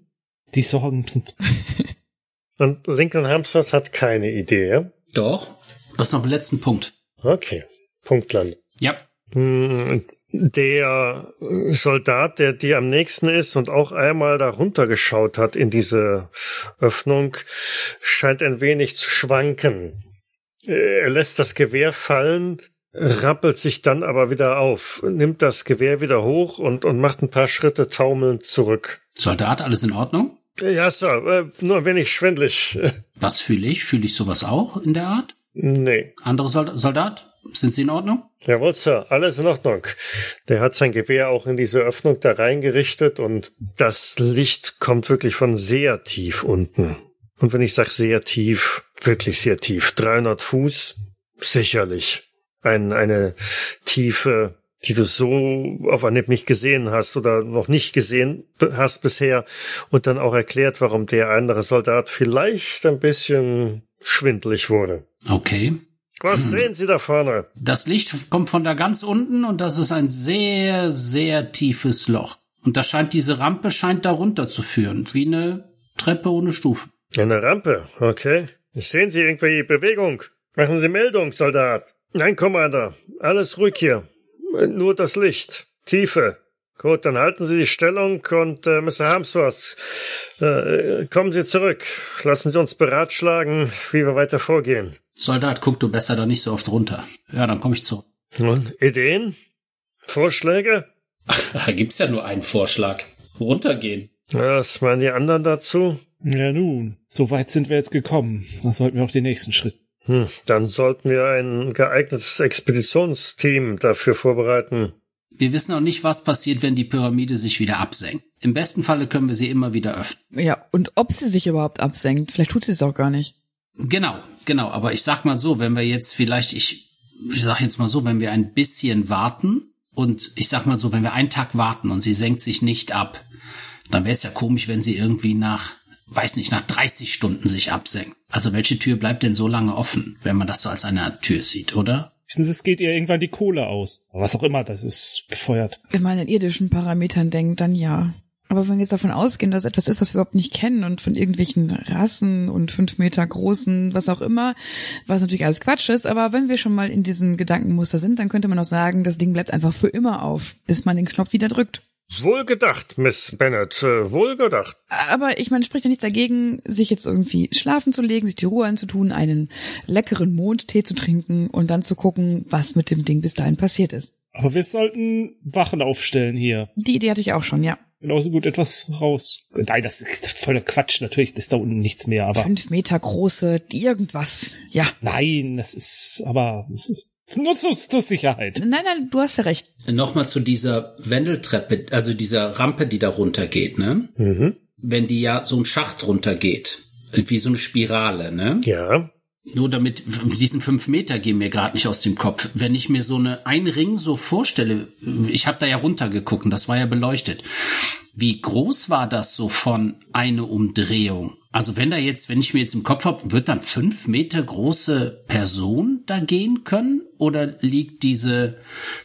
Die Sorgen sind. Und Lincoln Hamsters hat keine Idee, ja? Doch. Das ist noch der letzten Punkt. Okay. Punktland. Ja. Hm, Der Soldat, der dir am nächsten ist und auch einmal da runtergeschaut hat in diese Öffnung, scheint ein wenig zu schwanken. Er lässt das Gewehr fallen, rappelt sich dann aber wieder auf, nimmt das Gewehr wieder hoch und, und macht ein paar Schritte taumelnd zurück. Soldat, alles in Ordnung? Ja, Sir, äh, nur ein wenig schwindlig. Was fühle ich? Fühle ich sowas auch in der Art? Nee. Andere Sold Soldat? Sind Sie in Ordnung? Jawohl, Sir, alles in Ordnung. Der hat sein Gewehr auch in diese Öffnung da reingerichtet und das Licht kommt wirklich von sehr tief unten. Und wenn ich sage sehr tief, wirklich sehr tief. 300 Fuß, sicherlich. Ein, eine Tiefe, die du so auf Anhieb nicht gesehen hast oder noch nicht gesehen hast bisher und dann auch erklärt, warum der andere Soldat vielleicht ein bisschen schwindlig wurde. Okay. Was sehen Sie da vorne? Das Licht kommt von da ganz unten und das ist ein sehr, sehr tiefes Loch. Und da scheint diese Rampe scheint da runter zu führen, wie eine Treppe ohne Stufen. Eine Rampe, okay. Sehen Sie irgendwelche Bewegung? Machen Sie Meldung, Soldat. Nein, Commander. Alles ruhig hier. Nur das Licht. Tiefe. Gut, dann halten Sie die Stellung und äh, Mr. Harmsworth, äh, kommen Sie zurück. Lassen Sie uns beratschlagen, wie wir weiter vorgehen. Soldat, guck du besser da nicht so oft runter. Ja, dann komme ich zurück. Und Ideen? Vorschläge? Da gibt's ja nur einen Vorschlag. Runtergehen. Was meinen die anderen dazu? Ja nun, so weit sind wir jetzt gekommen. Dann sollten wir auf den nächsten Schritt. Hm, dann sollten wir ein geeignetes Expeditionsteam dafür vorbereiten. Wir wissen auch nicht, was passiert, wenn die Pyramide sich wieder absenkt. Im besten Falle können wir sie immer wieder öffnen. Ja, und ob sie sich überhaupt absenkt. Vielleicht tut sie es auch gar nicht. Genau, genau. Aber ich sag mal so, wenn wir jetzt vielleicht, ich, ich sag jetzt mal so, wenn wir ein bisschen warten und ich sag mal so, wenn wir einen Tag warten und sie senkt sich nicht ab, dann wäre es ja komisch, wenn sie irgendwie nach, weiß nicht, nach 30 Stunden sich absenkt. Also welche Tür bleibt denn so lange offen, wenn man das so als eine Tür sieht, oder? Wissen Sie, es geht ihr irgendwann die Kohle aus. Was auch immer, das ist befeuert. Wenn man in irdischen Parametern denkt, dann ja. Aber wenn wir jetzt davon ausgehen, dass etwas ist, was wir überhaupt nicht kennen und von irgendwelchen Rassen und fünf Meter großen, was auch immer, was natürlich alles Quatsch ist, aber wenn wir schon mal in diesem Gedankenmuster sind, dann könnte man auch sagen, das Ding bleibt einfach für immer auf, bis man den Knopf wieder drückt. Wohl gedacht, Miss Bennett, äh, wohl gedacht. Aber ich meine, spricht ja nichts dagegen, sich jetzt irgendwie schlafen zu legen, sich die Ruhe anzutun, einen leckeren Mondtee zu trinken und dann zu gucken, was mit dem Ding bis dahin passiert ist. Aber wir sollten Wachen aufstellen hier. Die Idee hatte ich auch schon, ja. Genauso gut etwas raus. Nein, das ist voller Quatsch. Natürlich ist da unten nichts mehr, aber. Fünf Meter große, irgendwas. Ja. Nein, das ist aber nur zur, zur Sicherheit. Nein, nein, du hast ja recht. Nochmal zu dieser Wendeltreppe, also dieser Rampe, die da runtergeht, ne? Mhm. Wenn die ja so ein Schacht runtergeht, wie so eine Spirale, ne? Ja. Nur damit, diesen fünf Meter gehen mir gerade nicht aus dem Kopf. Wenn ich mir so eine ein Ring so vorstelle, ich habe da ja runtergeguckt und das war ja beleuchtet. Wie groß war das so von eine Umdrehung? Also wenn da jetzt, wenn ich mir jetzt im Kopf habe, wird dann fünf Meter große Person da gehen können? Oder liegt diese,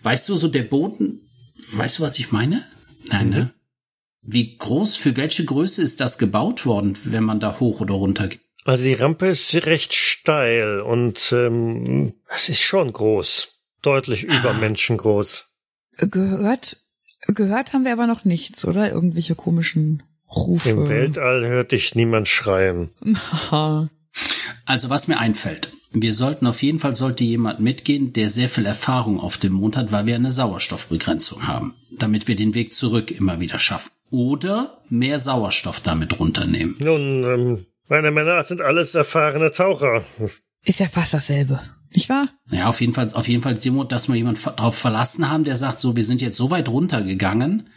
weißt du, so der Boden, weißt du, was ich meine? Nein, ne? Wie groß, für welche Größe ist das gebaut worden, wenn man da hoch oder runter geht? Also die Rampe ist recht steil und ähm, es ist schon groß. Deutlich über menschengroß. Gehört, gehört haben wir aber noch nichts, oder? Irgendwelche komischen Rufe. Im Weltall hört dich niemand schreien. Haha. Also was mir einfällt, wir sollten auf jeden Fall sollte jemand mitgehen, der sehr viel Erfahrung auf dem Mond hat, weil wir eine Sauerstoffbegrenzung haben, damit wir den Weg zurück immer wieder schaffen. Oder mehr Sauerstoff damit runternehmen. Nun, ähm, meine Männer sind alles erfahrene Taucher. Ist ja fast dasselbe. Nicht wahr? Ja, auf jeden Fall, auf jeden Fall, Simon, dass wir jemand darauf verlassen haben, der sagt, so, wir sind jetzt so weit runtergegangen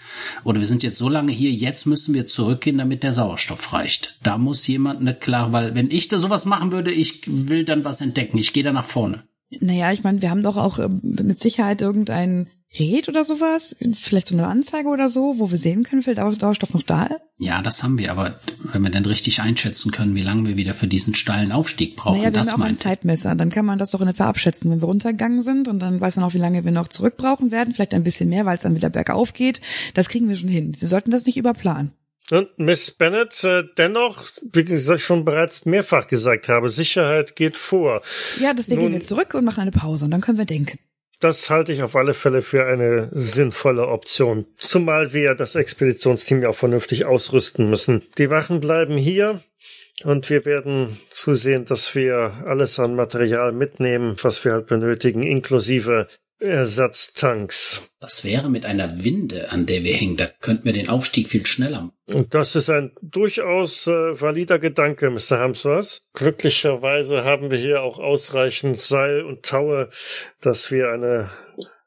oder wir sind jetzt so lange hier, jetzt müssen wir zurückgehen, damit der Sauerstoff reicht. Da muss jemand eine klare, weil wenn ich da sowas machen würde, ich will dann was entdecken, ich gehe da nach vorne. Naja, ich meine, wir haben doch auch ähm, mit Sicherheit irgendein Gerät oder sowas? Vielleicht so eine Anzeige oder so, wo wir sehen können, wie viel Sauerstoff noch da ist? Ja, das haben wir, aber wenn wir dann richtig einschätzen können, wie lange wir wieder für diesen steilen Aufstieg brauchen, naja, wir das haben auch meinte ich. Zeitmesser. Dann kann man das doch in etwa abschätzen, wenn wir runtergegangen sind und dann weiß man auch, wie lange wir noch zurück brauchen werden. Vielleicht ein bisschen mehr, weil es dann wieder bergauf geht. Das kriegen wir schon hin. Sie sollten das nicht überplanen. Und Miss Bennett, äh, dennoch, wie ich schon bereits mehrfach gesagt habe, Sicherheit geht vor. Ja, deswegen Nun- gehen wir zurück und machen eine Pause und dann können wir denken. Das halte ich auf alle Fälle für eine sinnvolle Option. Zumal wir das Expeditionsteam ja auch vernünftig ausrüsten müssen. Die Wachen bleiben hier und wir werden zusehen, dass wir alles an Material mitnehmen, was wir halt benötigen, inklusive Ersatztanks. Das wäre mit einer Winde, an der wir hängen, da könnten wir den Aufstieg viel schneller machen. Und das ist ein durchaus äh, valider Gedanke, Mr. Hamsworth. Glücklicherweise haben wir hier auch ausreichend Seil und Taue, dass wir eine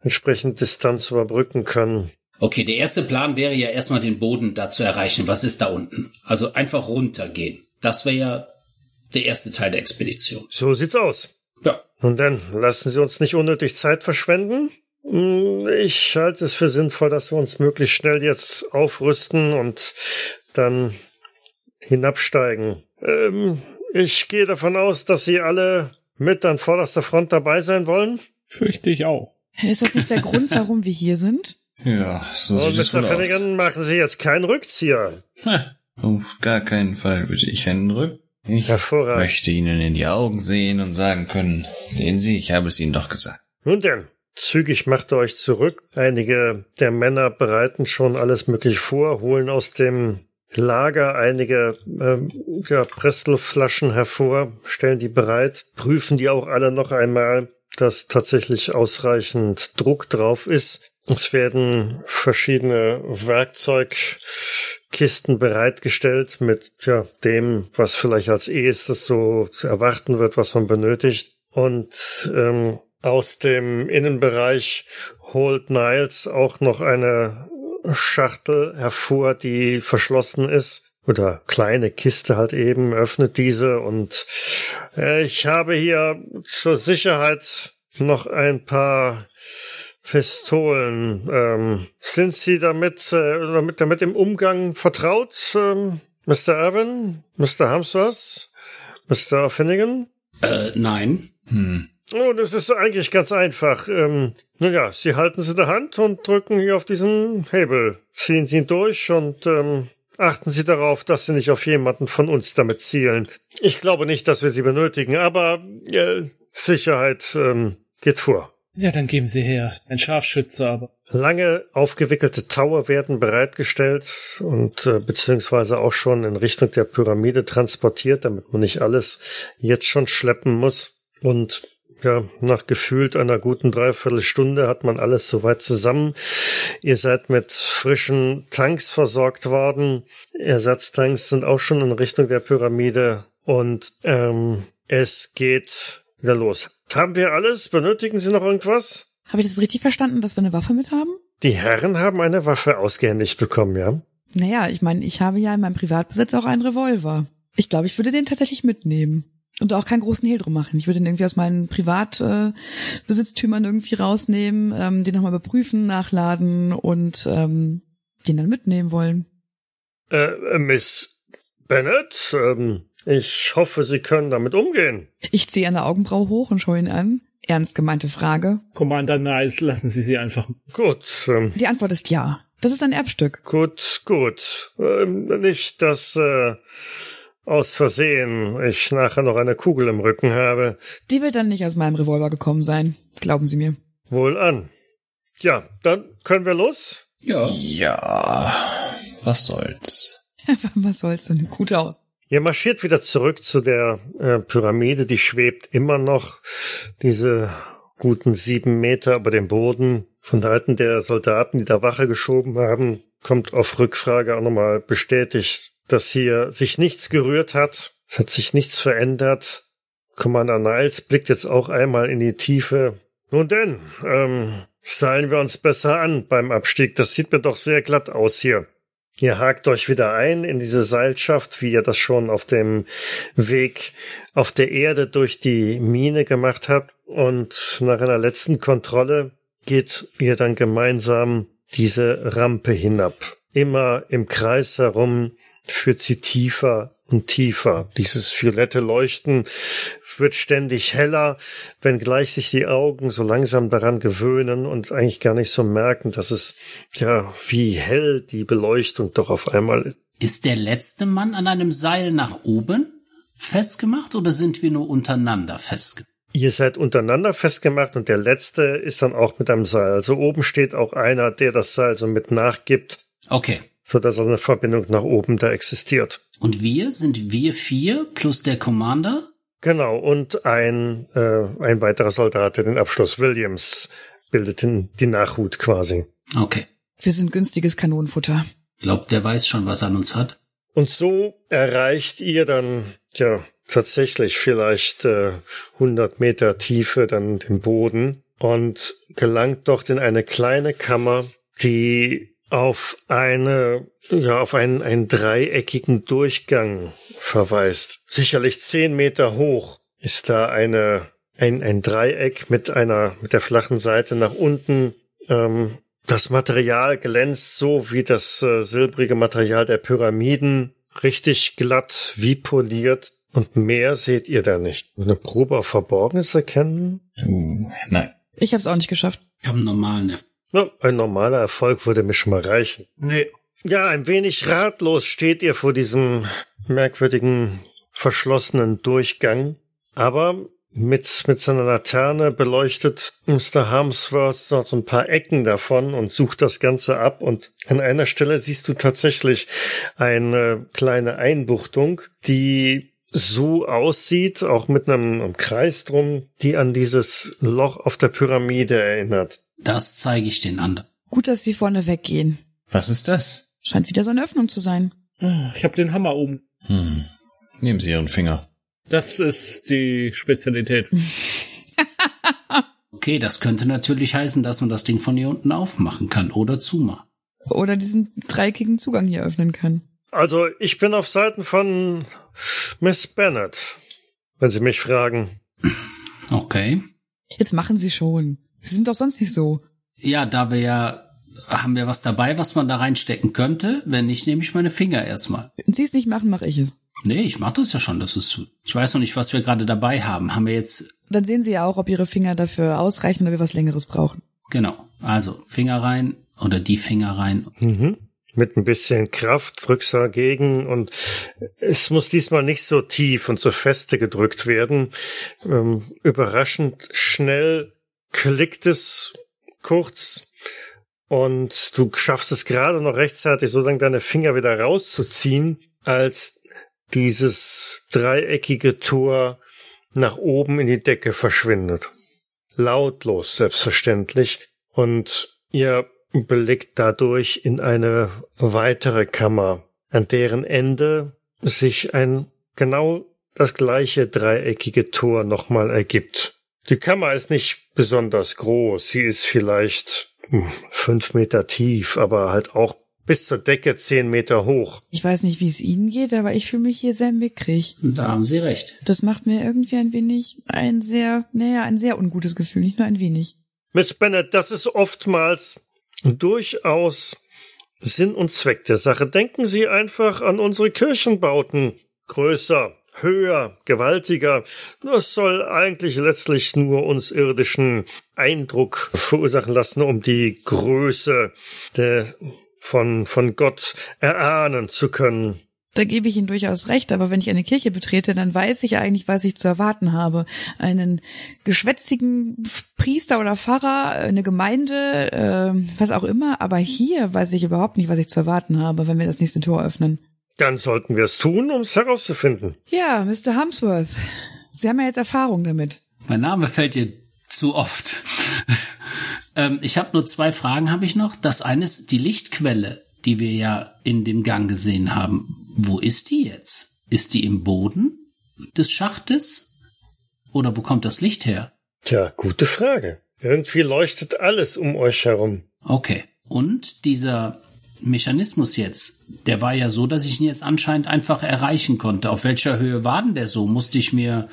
entsprechende Distanz überbrücken können. Okay, der erste Plan wäre ja erstmal den Boden da zu erreichen. Was ist da unten? Also einfach runtergehen. Das wäre ja der erste Teil der Expedition. So sieht's aus. Ja, Nun denn, lassen Sie uns nicht unnötig Zeit verschwenden. Hm, Ich halte es für sinnvoll, dass wir uns möglichst schnell jetzt aufrüsten und dann hinabsteigen. Ähm, ich gehe davon aus, dass Sie alle mit an vorderster Front dabei sein wollen. Fürchte ich auch. Ist das nicht der Grund, warum wir hier sind? Ja, so Und sieht es Mr. Finnegan, machen Sie jetzt keinen Rückzieher. Auf gar keinen Fall würde ich einen Rück. Ich Hervorragend. möchte Ihnen in die Augen sehen und sagen können, sehen Sie, ich habe es Ihnen doch gesagt. Nun denn, zügig macht ihr euch zurück. Einige der Männer bereiten schon alles mögliche vor, holen aus dem Lager einige ähm, ja, Pressluftflaschen hervor, stellen die bereit, prüfen die auch alle noch einmal, dass tatsächlich ausreichend Druck drauf ist. Es werden verschiedene Werkzeugkisten bereitgestellt mit ja, dem, was vielleicht als erstes so zu erwarten wird, was man benötigt. Und ähm, aus dem Innenbereich holt Niles auch noch eine Schachtel hervor, die verschlossen ist. Oder kleine Kiste halt eben, öffnet diese und äh, ich habe hier zur Sicherheit noch ein paar Pistolen. Ähm, sind Sie damit, äh, damit, damit im Umgang vertraut, ähm, Mr. Irwin, Mr. Hamsworth, Mr. Finnegan? äh, nein. Hm. Oh, das ist eigentlich ganz einfach. Ähm, naja, Sie halten sie in der Hand und drücken hier auf diesen Hebel. Ziehen Sie ihn durch und ähm, achten Sie darauf, dass Sie nicht auf jemanden von uns damit zielen. Ich glaube nicht, dass wir sie benötigen, aber äh, Sicherheit ähm, geht vor. Ja, dann geben Sie her. Ein Scharfschütze, aber. Lange aufgewickelte Tower werden bereitgestellt und äh, beziehungsweise auch schon in Richtung der Pyramide transportiert, damit man nicht alles jetzt schon schleppen muss. Und ja, nach gefühlt einer guten Dreiviertelstunde hat man alles soweit zusammen. Ihr seid mit frischen Tanks versorgt worden. Ersatztanks sind auch schon in Richtung der Pyramide und ähm, es geht wieder los. Haben wir alles? Benötigen Sie noch irgendwas? Habe ich das richtig verstanden, dass wir eine Waffe mit haben? Die Herren haben eine Waffe ausgehändigt bekommen, ja? Naja, ich meine, ich habe ja in meinem Privatbesitz auch einen Revolver. Ich glaube, ich würde den tatsächlich mitnehmen. Und auch keinen großen Hehl drum machen. Ich würde den irgendwie aus meinen Privatbesitztümern äh, irgendwie rausnehmen, ähm, den nochmal überprüfen, nachladen und ähm, den dann mitnehmen wollen. Äh, äh, Miss Bennett, ähm, ich hoffe, Sie können damit umgehen. Ich ziehe eine Augenbraue hoch und schaue ihn an. Ernst gemeinte Frage. Commander Niles, lassen Sie sie einfach. Gut, ähm, Die Antwort ist ja. Das ist ein Erbstück. gut, gut. Ähm, nicht, dass äh, aus Versehen ich nachher noch eine Kugel im Rücken habe. Die wird dann nicht aus meinem Revolver gekommen sein. Glauben Sie mir. Wohl an. Ja, dann können wir los. Ja. Ja, was soll's. Was soll's denn? Gut aus. Ihr marschiert wieder zurück zu der äh, Pyramide, die schwebt immer noch diese guten sieben Meter über dem Boden. Von Seiten der Soldaten, die da Wache geschoben haben, kommt auf Rückfrage auch nochmal bestätigt, dass hier sich nichts gerührt hat. Es hat sich nichts verändert. Commander Niles blickt jetzt auch einmal in die Tiefe. Nun denn, ähm, seilen wir uns besser an beim Abstieg. Das sieht mir doch sehr glatt aus hier. Ihr hakt euch wieder ein in diese Seilschaft, wie ihr das schon auf dem Weg auf der Erde durch die Mine gemacht habt. Und nach einer letzten Kontrolle geht ihr dann gemeinsam diese Rampe hinab. Immer im Kreis herum führt sie tiefer und tiefer. Dieses violette Leuchten wird ständig heller, wenngleich sich die Augen so langsam daran gewöhnen und eigentlich gar nicht so merken, dass es ja wie hell die Beleuchtung doch auf einmal ist. Ist der letzte Mann an einem Seil nach oben festgemacht oder sind wir nur untereinander festgemacht? Ihr seid untereinander festgemacht und der letzte ist dann auch mit einem Seil. Also oben steht auch einer, der das Seil so mit nachgibt. Okay. So dass eine Verbindung nach oben da existiert. Und wir sind wir vier plus der Commander? Genau, und ein, äh, ein weiterer Soldat, der den Abschluss Williams bildet, den, die Nachhut quasi. Okay. Wir sind günstiges Kanonenfutter. Glaubt, der weiß schon, was er an uns hat. Und so erreicht ihr dann, ja, tatsächlich vielleicht äh, 100 Meter Tiefe dann den Boden und gelangt dort in eine kleine Kammer, die auf eine, ja, auf einen, einen dreieckigen Durchgang verweist. Sicherlich zehn Meter hoch ist da eine, ein, ein Dreieck mit einer, mit der flachen Seite nach unten. Ähm, das Material glänzt so wie das äh, silbrige Material der Pyramiden, richtig glatt, wie poliert. Und mehr seht ihr da nicht. Eine Probe auf Verborgenes erkennen? Uh, nein. Ich hab's auch nicht geschafft. Ich habe einen normalen. Na, ein normaler Erfolg würde mir schon mal reichen. Nee. Ja, ein wenig ratlos steht ihr vor diesem merkwürdigen, verschlossenen Durchgang. Aber mit, mit seiner Laterne beleuchtet Mr. Harmsworth noch so ein paar Ecken davon und sucht das Ganze ab. Und an einer Stelle siehst du tatsächlich eine kleine Einbuchtung, die so aussieht, auch mit einem, einem Kreis drum, die an dieses Loch auf der Pyramide erinnert. Das zeige ich den anderen. Gut, dass sie vorne weggehen. Was ist das? Scheint wieder so eine Öffnung zu sein. Ich habe den Hammer oben. Hm. Nehmen Sie Ihren Finger. Das ist die Spezialität. Okay, das könnte natürlich heißen, dass man das Ding von hier unten aufmachen kann oder zumachen. Oder diesen dreieckigen Zugang hier öffnen kann. Also ich bin auf Seiten von Miss Bennett, wenn Sie mich fragen. Okay. Jetzt machen sie schon. Sie sind doch sonst nicht so. Ja, da wir ja, haben wir was dabei, was man da reinstecken könnte? Wenn nicht, nehme ich meine Finger erstmal. Wenn sie es nicht machen, mache ich es. Nee, ich mach das ja schon. Das ist, ich weiß noch nicht, was wir gerade dabei haben. Haben wir jetzt, Dann sehen sie ja auch, ob ihre Finger dafür ausreichen oder wir was längeres brauchen. genau. Also, Finger rein oder die Finger rein. Mhm. Mit ein bisschen Kraft drückst du dagegen und es muss diesmal nicht so tief und so feste gedrückt werden. Ähm, überraschend schnell klickt es kurz und du schaffst es gerade noch rechtzeitig, sozusagen deine Finger wieder rauszuziehen, als dieses dreieckige Tor nach oben in die Decke verschwindet. Lautlos, selbstverständlich. Und ihr blickt dadurch in eine weitere Kammer, an deren Ende sich ein genau das gleiche dreieckige Tor nochmal ergibt. Die Kammer ist nicht besonders groß. Sie ist vielleicht hm, fünf Meter tief, aber halt auch bis zur Decke zehn Meter hoch. Ich weiß nicht, wie es Ihnen geht, aber ich fühle mich hier sehr mickrig. Da haben Sie recht. Das macht mir irgendwie ein wenig ein sehr, naja, ein sehr ungutes Gefühl, nicht nur ein wenig. Miss Bennett, das ist oftmals durchaus Sinn und Zweck der Sache. Denken Sie einfach an unsere Kirchenbauten. Größer, höher, gewaltiger. Das soll eigentlich letztlich nur uns irdischen Eindruck verursachen lassen, um die Größe der, von, von Gott erahnen zu können. Da gebe ich Ihnen durchaus recht, aber wenn ich eine Kirche betrete, dann weiß ich eigentlich, was ich zu erwarten habe. Einen geschwätzigen Priester oder Pfarrer, eine Gemeinde, äh, was auch immer, aber hier weiß ich überhaupt nicht, was ich zu erwarten habe, wenn wir das nächste Tor öffnen. Dann sollten wir es tun, um es herauszufinden. Ja, Mr. Hamsworth, Sie haben ja jetzt Erfahrung damit. Mein Name fällt dir zu oft. ähm, ich habe nur zwei Fragen, habe ich noch. Das eine ist die Lichtquelle, die wir ja in dem Gang gesehen haben. Wo ist die jetzt? Ist die im Boden des Schachtes? Oder wo kommt das Licht her? Tja, gute Frage. Irgendwie leuchtet alles um euch herum. Okay. Und dieser Mechanismus jetzt, der war ja so, dass ich ihn jetzt anscheinend einfach erreichen konnte. Auf welcher Höhe war denn der so? Musste ich mir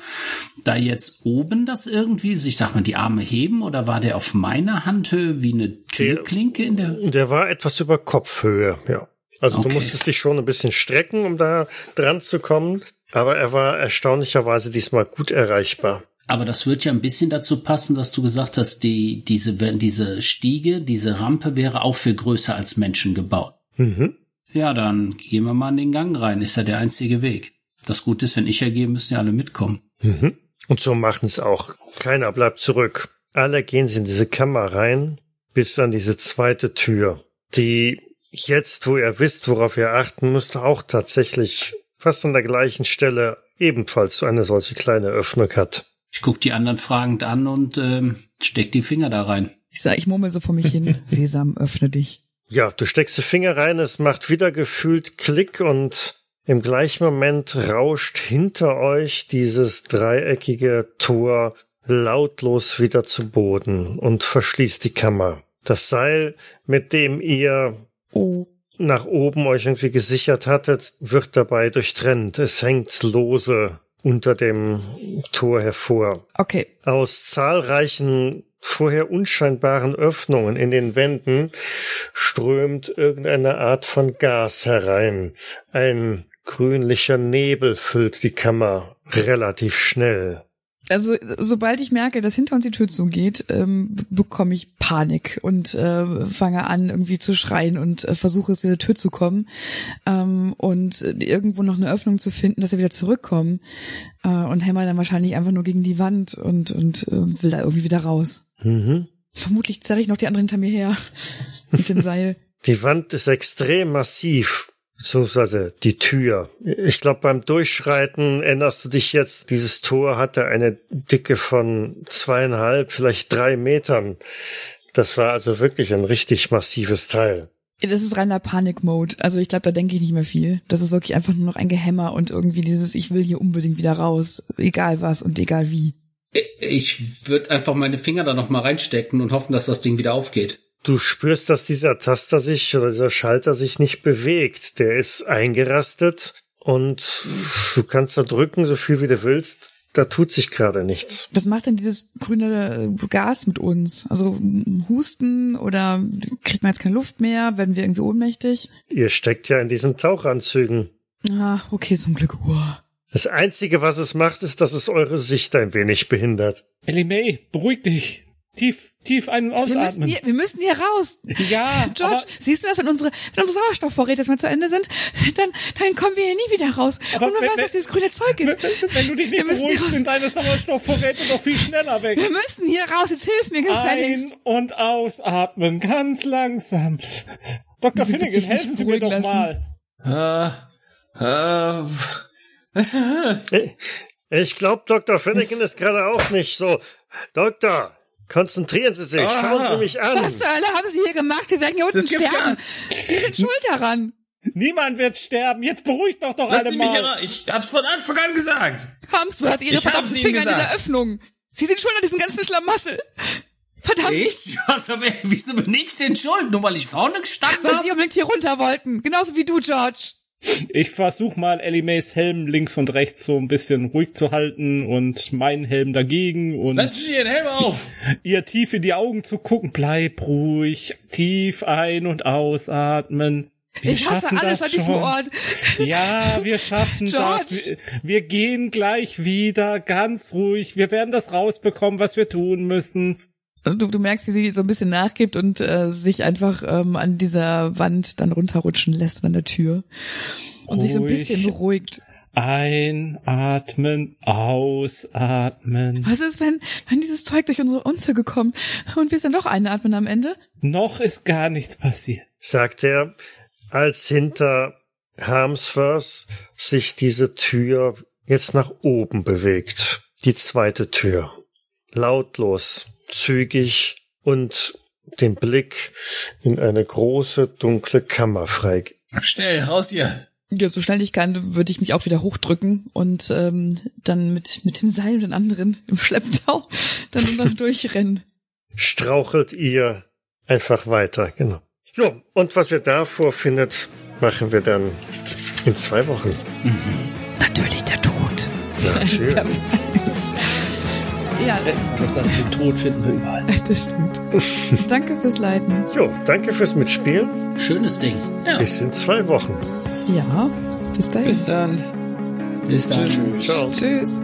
da jetzt oben das irgendwie, ich sag mal, die Arme heben oder war der auf meiner Handhöhe wie eine Türklinke in der? Der war etwas über Kopfhöhe, ja. Also Okay. du musstest dich schon ein bisschen strecken, um da dran zu kommen. Aber er war erstaunlicherweise diesmal gut erreichbar. Aber das wird ja ein bisschen dazu passen, dass du gesagt hast, die, diese, diese Stiege, diese Rampe wäre auch für größer als Menschen gebaut. Mhm. Ja, dann gehen wir mal in den Gang rein. Ist ja der einzige Weg. Das Gute ist, wenn ich ja gehe, müssen ja alle mitkommen. Mhm. Und so machen es auch. Keiner bleibt zurück. Alle gehen sie in diese Kammer rein, bis an diese zweite Tür, die jetzt, wo ihr wisst, worauf ihr achten müsst, auch tatsächlich fast an der gleichen Stelle ebenfalls so eine solche kleine Öffnung hat. Ich guck die anderen fragend an und ähm, steck die Finger da rein. Ich sag, ich murmel so vor mich hin. Sesam, öffne dich. Ja, du steckst die Finger rein, es macht wieder gefühlt Klick und im gleichen Moment rauscht hinter euch dieses dreieckige Tor lautlos wieder zu Boden und verschließt die Kammer. Das Seil, mit dem ihr Oh. nach oben euch irgendwie gesichert hattet, wird dabei durchtrennt. Es hängt lose unter dem Tor hervor. Okay. Aus zahlreichen vorher unscheinbaren Öffnungen in den Wänden strömt irgendeine Art von Gas herein. Ein grünlicher Nebel füllt die Kammer relativ schnell. Also sobald ich merke, dass hinter uns die Tür zugeht, ähm, bekomme ich Panik und äh, fange an irgendwie zu schreien und äh, versuche aus dieser Tür zu kommen ähm, und irgendwo noch eine Öffnung zu finden, dass wir wieder zurückkommen äh, und hämmer dann wahrscheinlich einfach nur gegen die Wand und und äh, will da irgendwie wieder raus. Mhm. Vermutlich zerre ich noch die anderen hinter mir her mit dem Seil. Die Wand ist extrem massiv, beziehungsweise die Tür. Ich glaube, beim Durchschreiten erinnerst du dich jetzt, dieses Tor hatte eine Dicke von zweieinhalb, vielleicht drei Metern. Das war also wirklich ein richtig massives Teil. Das ist reiner Panik-Mode. Also ich glaube, da denke ich nicht mehr viel. Das ist wirklich einfach nur noch ein Gehämmer und irgendwie dieses, ich will hier unbedingt wieder raus, egal was und egal wie. Ich würde einfach meine Finger da noch mal reinstecken und hoffen, dass das Ding wieder aufgeht. Du spürst, dass dieser Taster sich oder dieser Schalter sich nicht bewegt. Der ist eingerastet und du kannst da drücken, so viel wie du willst. Da tut sich gerade nichts. Was macht denn dieses grüne äh, Gas mit uns? Also m- Husten oder kriegt man jetzt keine Luft mehr? Werden wir irgendwie ohnmächtig? Ihr steckt ja in diesen Tauchanzügen. Ah, okay, zum Glück. Uah. Das Einzige, was es macht, ist, dass es eure Sicht ein wenig behindert. Ellie May, beruhig dich. Tief, tief ein- und Wir müssen, ausatmen. hier, wir müssen hier raus. Ja, George, aber, siehst du das, wenn unsere, wenn unsere Sauerstoffvorräte jetzt mal zu Ende sind, dann, dann kommen wir hier nie wieder raus. Aber Und man wenn- weiß, wenn- was dieses grüne Zeug ist. wenn du dich nicht beruhigst, sind deine Sauerstoffvorräte doch viel schneller weg. Wir müssen hier raus. Jetzt hilf mir gefälligst. Ein- und ausatmen, ganz langsam. Dr. Finnegan, helfen Sie mir doch beruhigen mal. Äh, was? Ich glaube, Dr. Finnegan ist gerade auch nicht so. Doktor, konzentrieren Sie sich, Ah. schauen Sie mich an. Was zur Hölle haben Sie hier gemacht? Wir werden hier unten Das sterben. Sie sind schuld daran. Niemand wird sterben. Jetzt beruhigt doch doch Lass alle mal. heran. Ich hab's von Anfang an gesagt. Kommst du, hast ihre Ich verdammten Ihnen Finger in dieser gesagt. Öffnung. Sie sind schuld an diesem ganzen Schlamassel. Verdammt, Ich? Was, aber wieso bin ich denn schuld? Nur weil ich vorne gestanden weil habe? Sie unbedingt hier runter wollten. Genauso wie du, George. Ich versuche mal Ellie Mays Helm links und rechts so ein bisschen ruhig zu halten und meinen Helm dagegen und Lassen Sie Ihren Helm auf. ihr tief in die Augen zu gucken. Bleib ruhig, tief ein- und ausatmen. Wir ich hasse schaffen alles das an diesem schon. Ort. Ja, wir schaffen George. das. Wir, wir gehen gleich wieder, ganz ruhig. Wir werden das rausbekommen, was wir tun müssen. Du, du merkst, wie sie so ein bisschen nachgibt und äh, sich einfach ähm, an dieser Wand dann runterrutschen lässt an der Tür. Und sich so ein Ruhig. bisschen beruhigt. Einatmen, ausatmen. Was ist, wenn, wenn dieses Zeug durch unsere Unzüge kommt und wir es dann doch einatmen am Ende? Noch ist gar nichts passiert. sagt er, als hinter Harmsworth sich diese Tür jetzt nach oben bewegt. Die zweite Tür. Lautlos, zügig und den Blick in eine große, dunkle Kammer frei. Schnell, raus hier. Ja, so schnell ich kann, würde ich mich auch wieder hochdrücken und ähm, dann mit, mit dem Seil und den anderen im Schlepptau dann noch durchrennen. Strauchelt ihr einfach weiter, genau. Jo, und was ihr da vorfindet, machen wir dann in zwei Wochen. Natürlich der Tod. Natürlich. Ja. Besseres als den Tod finden wir überall. Das stimmt. Danke fürs Leiten. Jo, danke fürs Mitspielen. Schönes Ding. Ja. Bis in zwei Wochen. Ja, bis dahin. Bis dann. Bis dann. Ciao. Tschüss.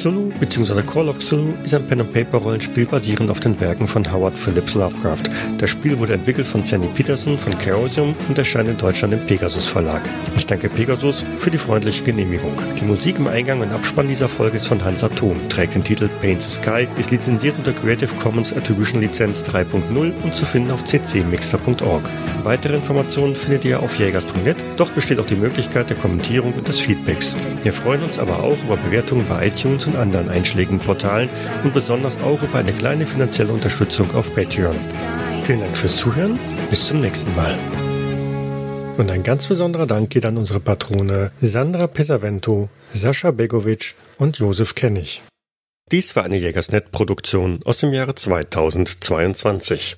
Cthulhu bzw. Call of Cthulhu ist ein Pen-and-Paper-Rollenspiel basierend auf den Werken von Howard Phillips Lovecraft. Das Spiel wurde entwickelt von Sandy Peterson von Chaosium und erscheint in Deutschland im Pegasus Verlag. Ich danke Pegasus für die freundliche Genehmigung. Die Musik im Eingang und Abspann dieser Folge ist von Hans Atom, trägt den Titel Paint the Sky, ist lizenziert unter Creative Commons Attribution Lizenz 3.0 und zu finden auf ccmixter.org. Weitere Informationen findet ihr auf jägers.net, dort besteht auch die Möglichkeit der Kommentierung und des Feedbacks. Wir freuen uns aber auch über Bewertungen bei iTunes und anderen einschlägigen und besonders auch über eine kleine finanzielle Unterstützung auf Patreon. Vielen Dank fürs Zuhören, bis zum nächsten Mal. Und ein ganz besonderer Dank geht an unsere Patrone Sandra Pesavento, Sascha Begovic und Josef Kennig. Dies war eine Jägersnet-Produktion aus dem Jahre 2022.